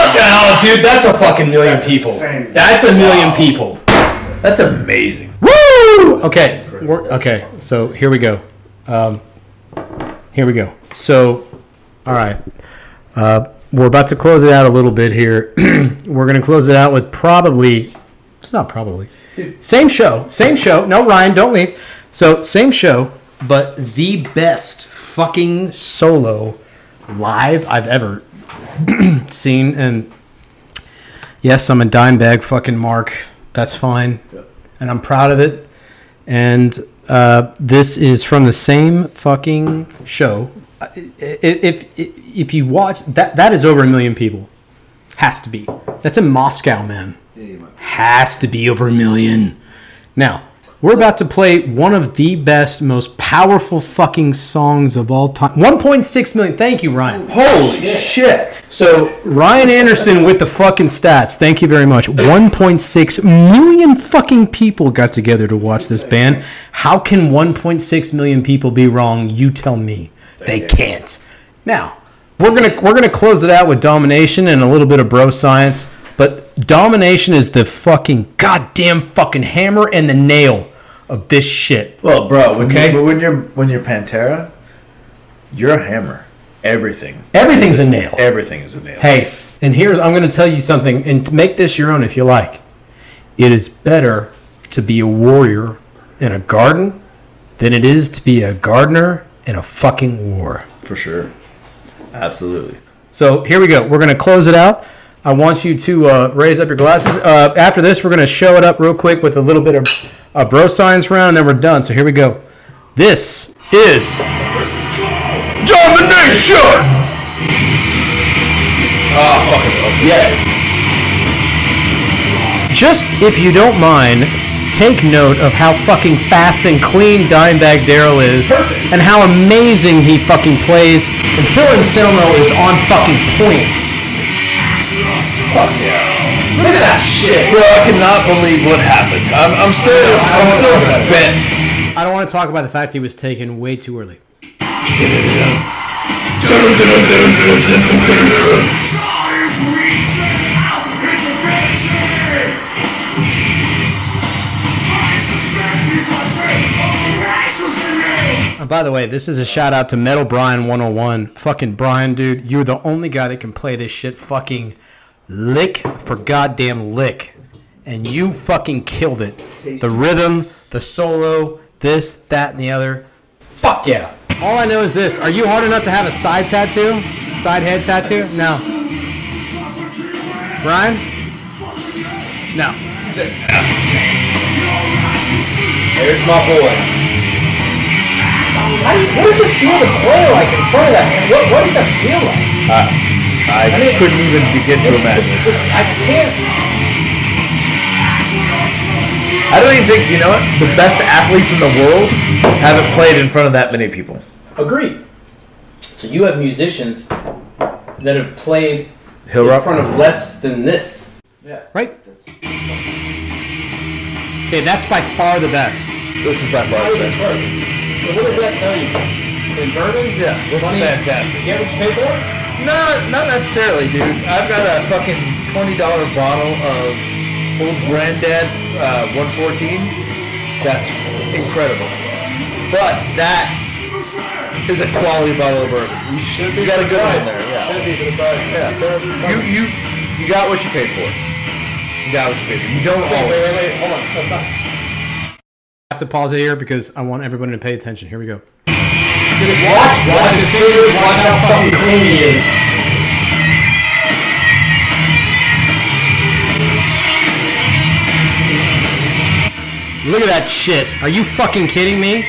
Look at oh, dude, that's a fucking million That's people. insane. That's a million people. That's amazing. Woo! Okay, we're, okay. So here we go. Um, here we go. So, all right. Uh, we're about to close it out a little bit here. we're gonna close it out with probably. It's not probably. Same show. Same show. No, Ryan, don't leave. So same show, but the best fucking solo live I've ever seen. And yes, I'm a Dimebag fucking mark. That's fine, and I'm proud of it. And uh, this is from the same fucking show. If, if if you watch that, that is over a million people. Has to be. That's in Moscow, man. Has to be over a million. Now, we're about to play one of the best, most powerful fucking songs of all time. 1.6 million. Thank you, Ryan. Holy shit. So Ryan Anderson with the fucking stats. Thank you very much. 1.6 million fucking people got together to watch this band. How can 1.6 million people be wrong? You tell me. They can't. Now we're gonna we're gonna close it out with domination and a little bit of bro science. But domination is the fucking goddamn fucking hammer and the nail of this shit. Well, bro, when Okay. you when you're when you're Pantera, you're a hammer. Everything, Everything's a nail. everything is a nail. Hey, and here's I'm going to tell you something, and to make this your own if you like. It is better to be a warrior in a garden than it is to be a gardener in a fucking war. For sure, absolutely. So here we go. We're going to close it out. I want you to uh, raise up your glasses. Uh, after this, we're going to show it up real quick with a little bit of uh, bro science round, and then we're done. So here we go. This is domination. Ah, oh, fucking yes. Just if you don't mind, take note of how fucking fast and clean Dimebag Darrell is, and how amazing he fucking plays. And Phil Anselmo is on fucking point. Look at that shit, bro! I cannot believe what happened. I'm, I'm still, I'm still bent. I don't want to talk about the fact he was taken way too early. Uh, by the way, this is a shout out to Metal Brian 101. Fucking Brian, dude, you're the only guy that can play this shit fucking lick for goddamn lick. And you fucking killed it. The rhythm, the solo, this, that, and the other. Fuck yeah. All I know is this. Are you hard enough to have a side tattoo? Side head tattoo? No. Brian? No. There's my boy. How what does it feel to play like in front of that? What, what does that feel like? I couldn't even begin to imagine. I can't. I don't even think you know what the best athletes in the world haven't played in front of that many people. Agreed. So you have musicians that have played Hill in Rock. front of less than this. Yeah. Right? Okay, that's by far the best. This is by far the best. So what does that tell you? In bourbon? Yeah, this is fantastic. You get what you pay for? No, not necessarily, dude. I've got a fucking twenty dollar bottle of old granddad uh, 114. That's incredible. But that is a quality bottle of bourbon. You should you got a good one in there. Yeah. Yeah. You you you got what you paid for. You got what you paid for. You don't Wait, always. wait, wait, hold on. That's not. I have to pause it here because I want everybody to pay attention. Here we go. Watch, watch his fingers, watch how fucking clean he is. Look at that shit. Are you fucking kidding me?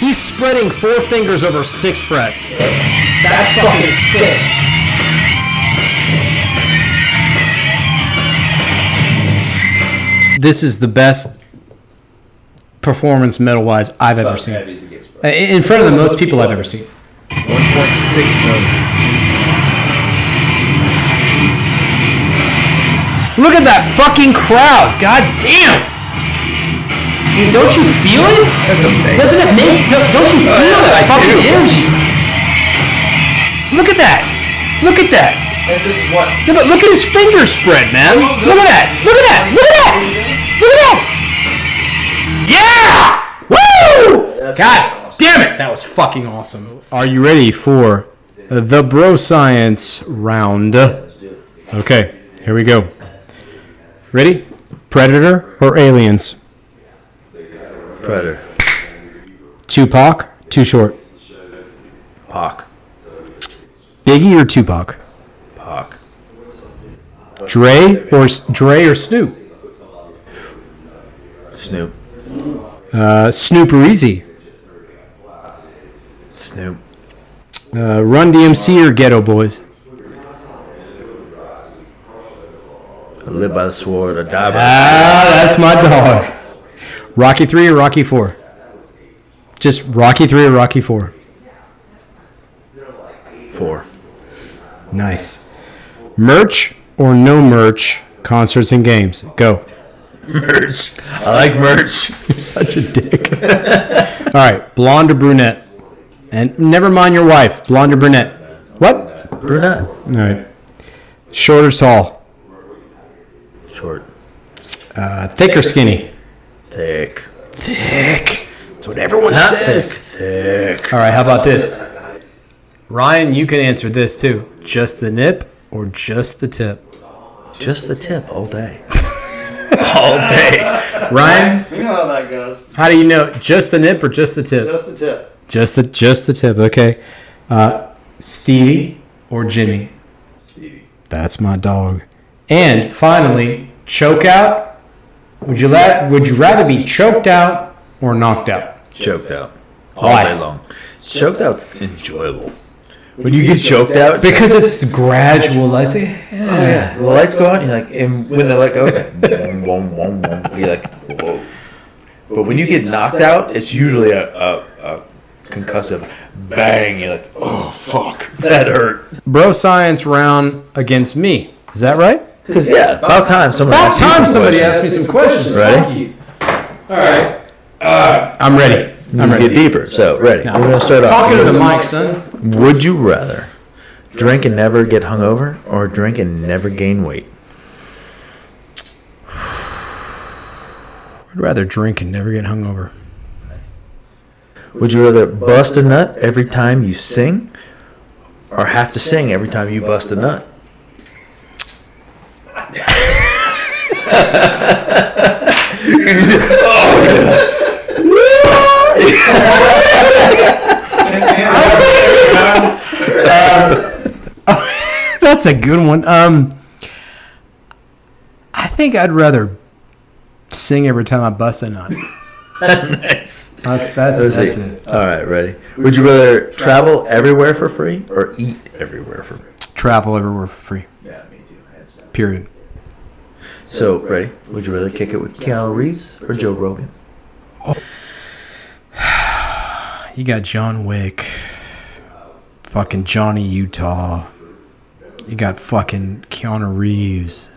He's spreading four fingers over six frets. That's fucking sick. This is the best performance metal wise I've ever seen. Uh, In in front of the most people I've ever seen. 1.6 million. Look at that fucking crowd. God damn. Dude, don't you feel it? That's. Doesn't it make don't don't you feel I that fucking do. energy? Look at that. Look at that. And this is what? Yeah, but look at his fingers spread, man. Look at that. Look at that. Look at that. Look at that. Yeah! Woo! God damn it. That was fucking awesome. Are you ready for the bro science round? Okay, here we go. Ready? Predator or aliens? Predator. Tupac, too short. Pac. Biggie or Tupac? Pac. Dre or Dre or Snoop? Snoop. Uh, Snoop or Eazy? Snoop. Uh, Run DMC or Geto Boys? I live by the sword. I die by the Ah, that's my dog. Rocky 3 or Rocky 4? Just Rocky 3 or Rocky 4? four. Nice. Merch or no merch concerts and games? Go. Merch. I like merch. You're such a dick. All right, blonde or brunette? And never mind your wife, blonde or brunette? What? Brunette. All right. Short or tall? Short. Uh, thick or skinny? Thick. Thick. That's what everyone Not says. thick. Thick. All right, how about this? Ryan, you can answer this too. Just the nip or just the tip? Just the tip all day. all day. Ryan, You know how that goes. how do you know? Just the nip or just the tip? Just the tip. Just the just the tip. Okay. Uh, Stevie or Jimmy? Stevie. That's my dog. And finally, choke out. Would you la- Would you rather be choked out or knocked out? Choked out. All Why? day long. Choked out's enjoyable. When you get choked out, it's Because it's gradual. Like, Oh, yeah, the lights go on. You're like, and when the light goes, like, boom, boom, boom, boom. You're like, whoa. But when you get knocked out, it's usually a, a, a concussive bang. You're like, oh fuck, that hurt. bro, science round against me. Is that right? Because yeah, about time someone. About time somebody asked me some questions. Ready? Thank you. All right. Uh, I'm ready. I'm ready. get deeper. So ready. We're gonna start off. Talking to the mic, son. Would you rather drink and never get hungover, or drink and never gain weight? I'd rather drink and never get hungover. Would you rather bust a nut every time you sing, or have to sing every time you bust a nut? That's a good one. Um, I think I'd rather sing every time I bust a nut. nice. That's, that's, that's it. All right, ready. Would you rather travel everywhere for free or eat everywhere for free? Travel everywhere for free. Yeah, me too. Period. So, ready? Would you rather kick it with Keanu Reeves or Joe Rogan? You got John Wick, fucking Johnny Utah. You got fucking Keanu Reeves.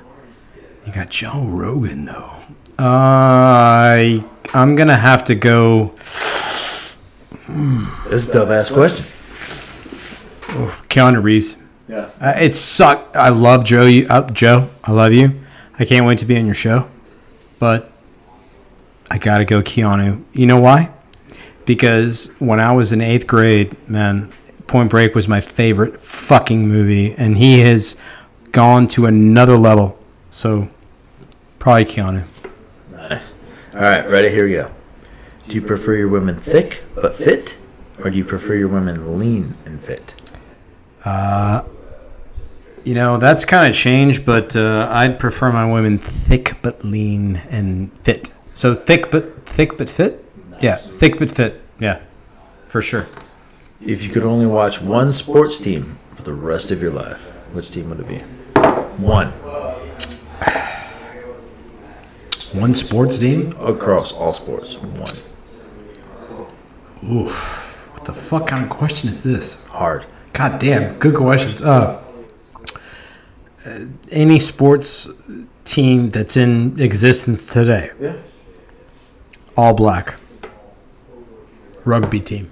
You got Joe Rogan though. Uh, I I'm gonna have to go This is a tough ass question. Keanu Reeves. Yeah. Uh, it sucked. I love Joe. You, uh, Joe, I love you. I can't wait to be on your show, but I gotta go Keanu. You know why? Because when I was in eighth grade, man, Point Break was my favorite fucking movie, and he has gone to another level. So, probably Keanu. Nice. All right, ready? Here we go. Do you prefer your women thick but fit, or do you prefer your women lean and fit? You know, that's kind of changed, but uh, I'd prefer my women thick but lean and fit. So thick but thick but fit. Yeah, thick but fit. Yeah, for sure. If you could only watch one sports team for the rest of your life, which team would it be? One One sports team. across all sports. One Oof. What the fuck kind of question is this? hard. God damn, good questions. Uh, uh, any sports team that's in existence today. Yeah. All black. Rugby team.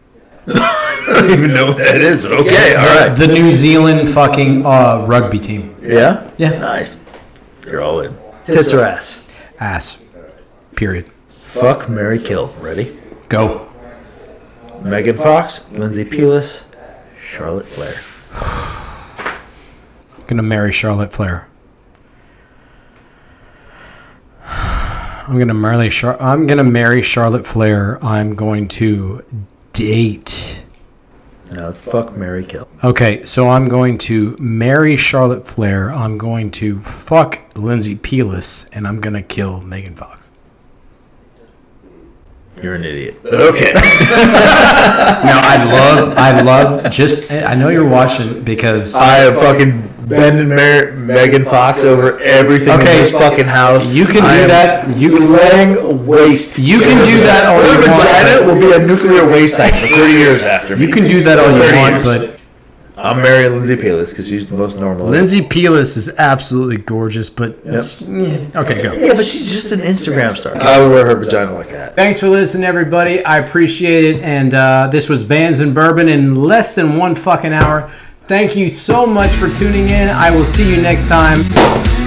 I don't even know what that is, but okay. All right. The New Zealand fucking uh, rugby team. Yeah. Yeah. Nice. You're all in. Tits or ass? Ass. Period. Fuck, Mary, kill. Ready? Go. Megan Fox, Lindsey Pelas, Charlotte Flair. I'm gonna marry Charlotte Flair. I'm gonna marry Char- I'm gonna marry Charlotte Flair. I'm going to date. No, it's fuck, Mary, kill. Okay, so I'm going to marry Charlotte Flair. I'm going to fuck Lindsey Pelas, and I'm gonna kill Megan Fox. You're an idiot. Okay. Now I love, I love. Just I know you're watching because I am fucking bending Mar- Megan Fox over everything in Okay. this fucking house. You can do I am that. You can- laying waste. You can do that all Her you want. vagina will be a nuclear waste site for 30 years after me. you can do that all you 30 want, years. but I'm marrying Lindsey Pelas because she's the most normal. Lindsey Pelas is absolutely gorgeous. But Yep. Yeah, okay, go. Yeah, but she's just an Instagram star. I would wear her vagina like that. Thanks for listening, everybody. I appreciate it. And uh, this was Bands and Bourbon in less than one fucking hour. Thank you so much for tuning in. I will see you next time. Woo!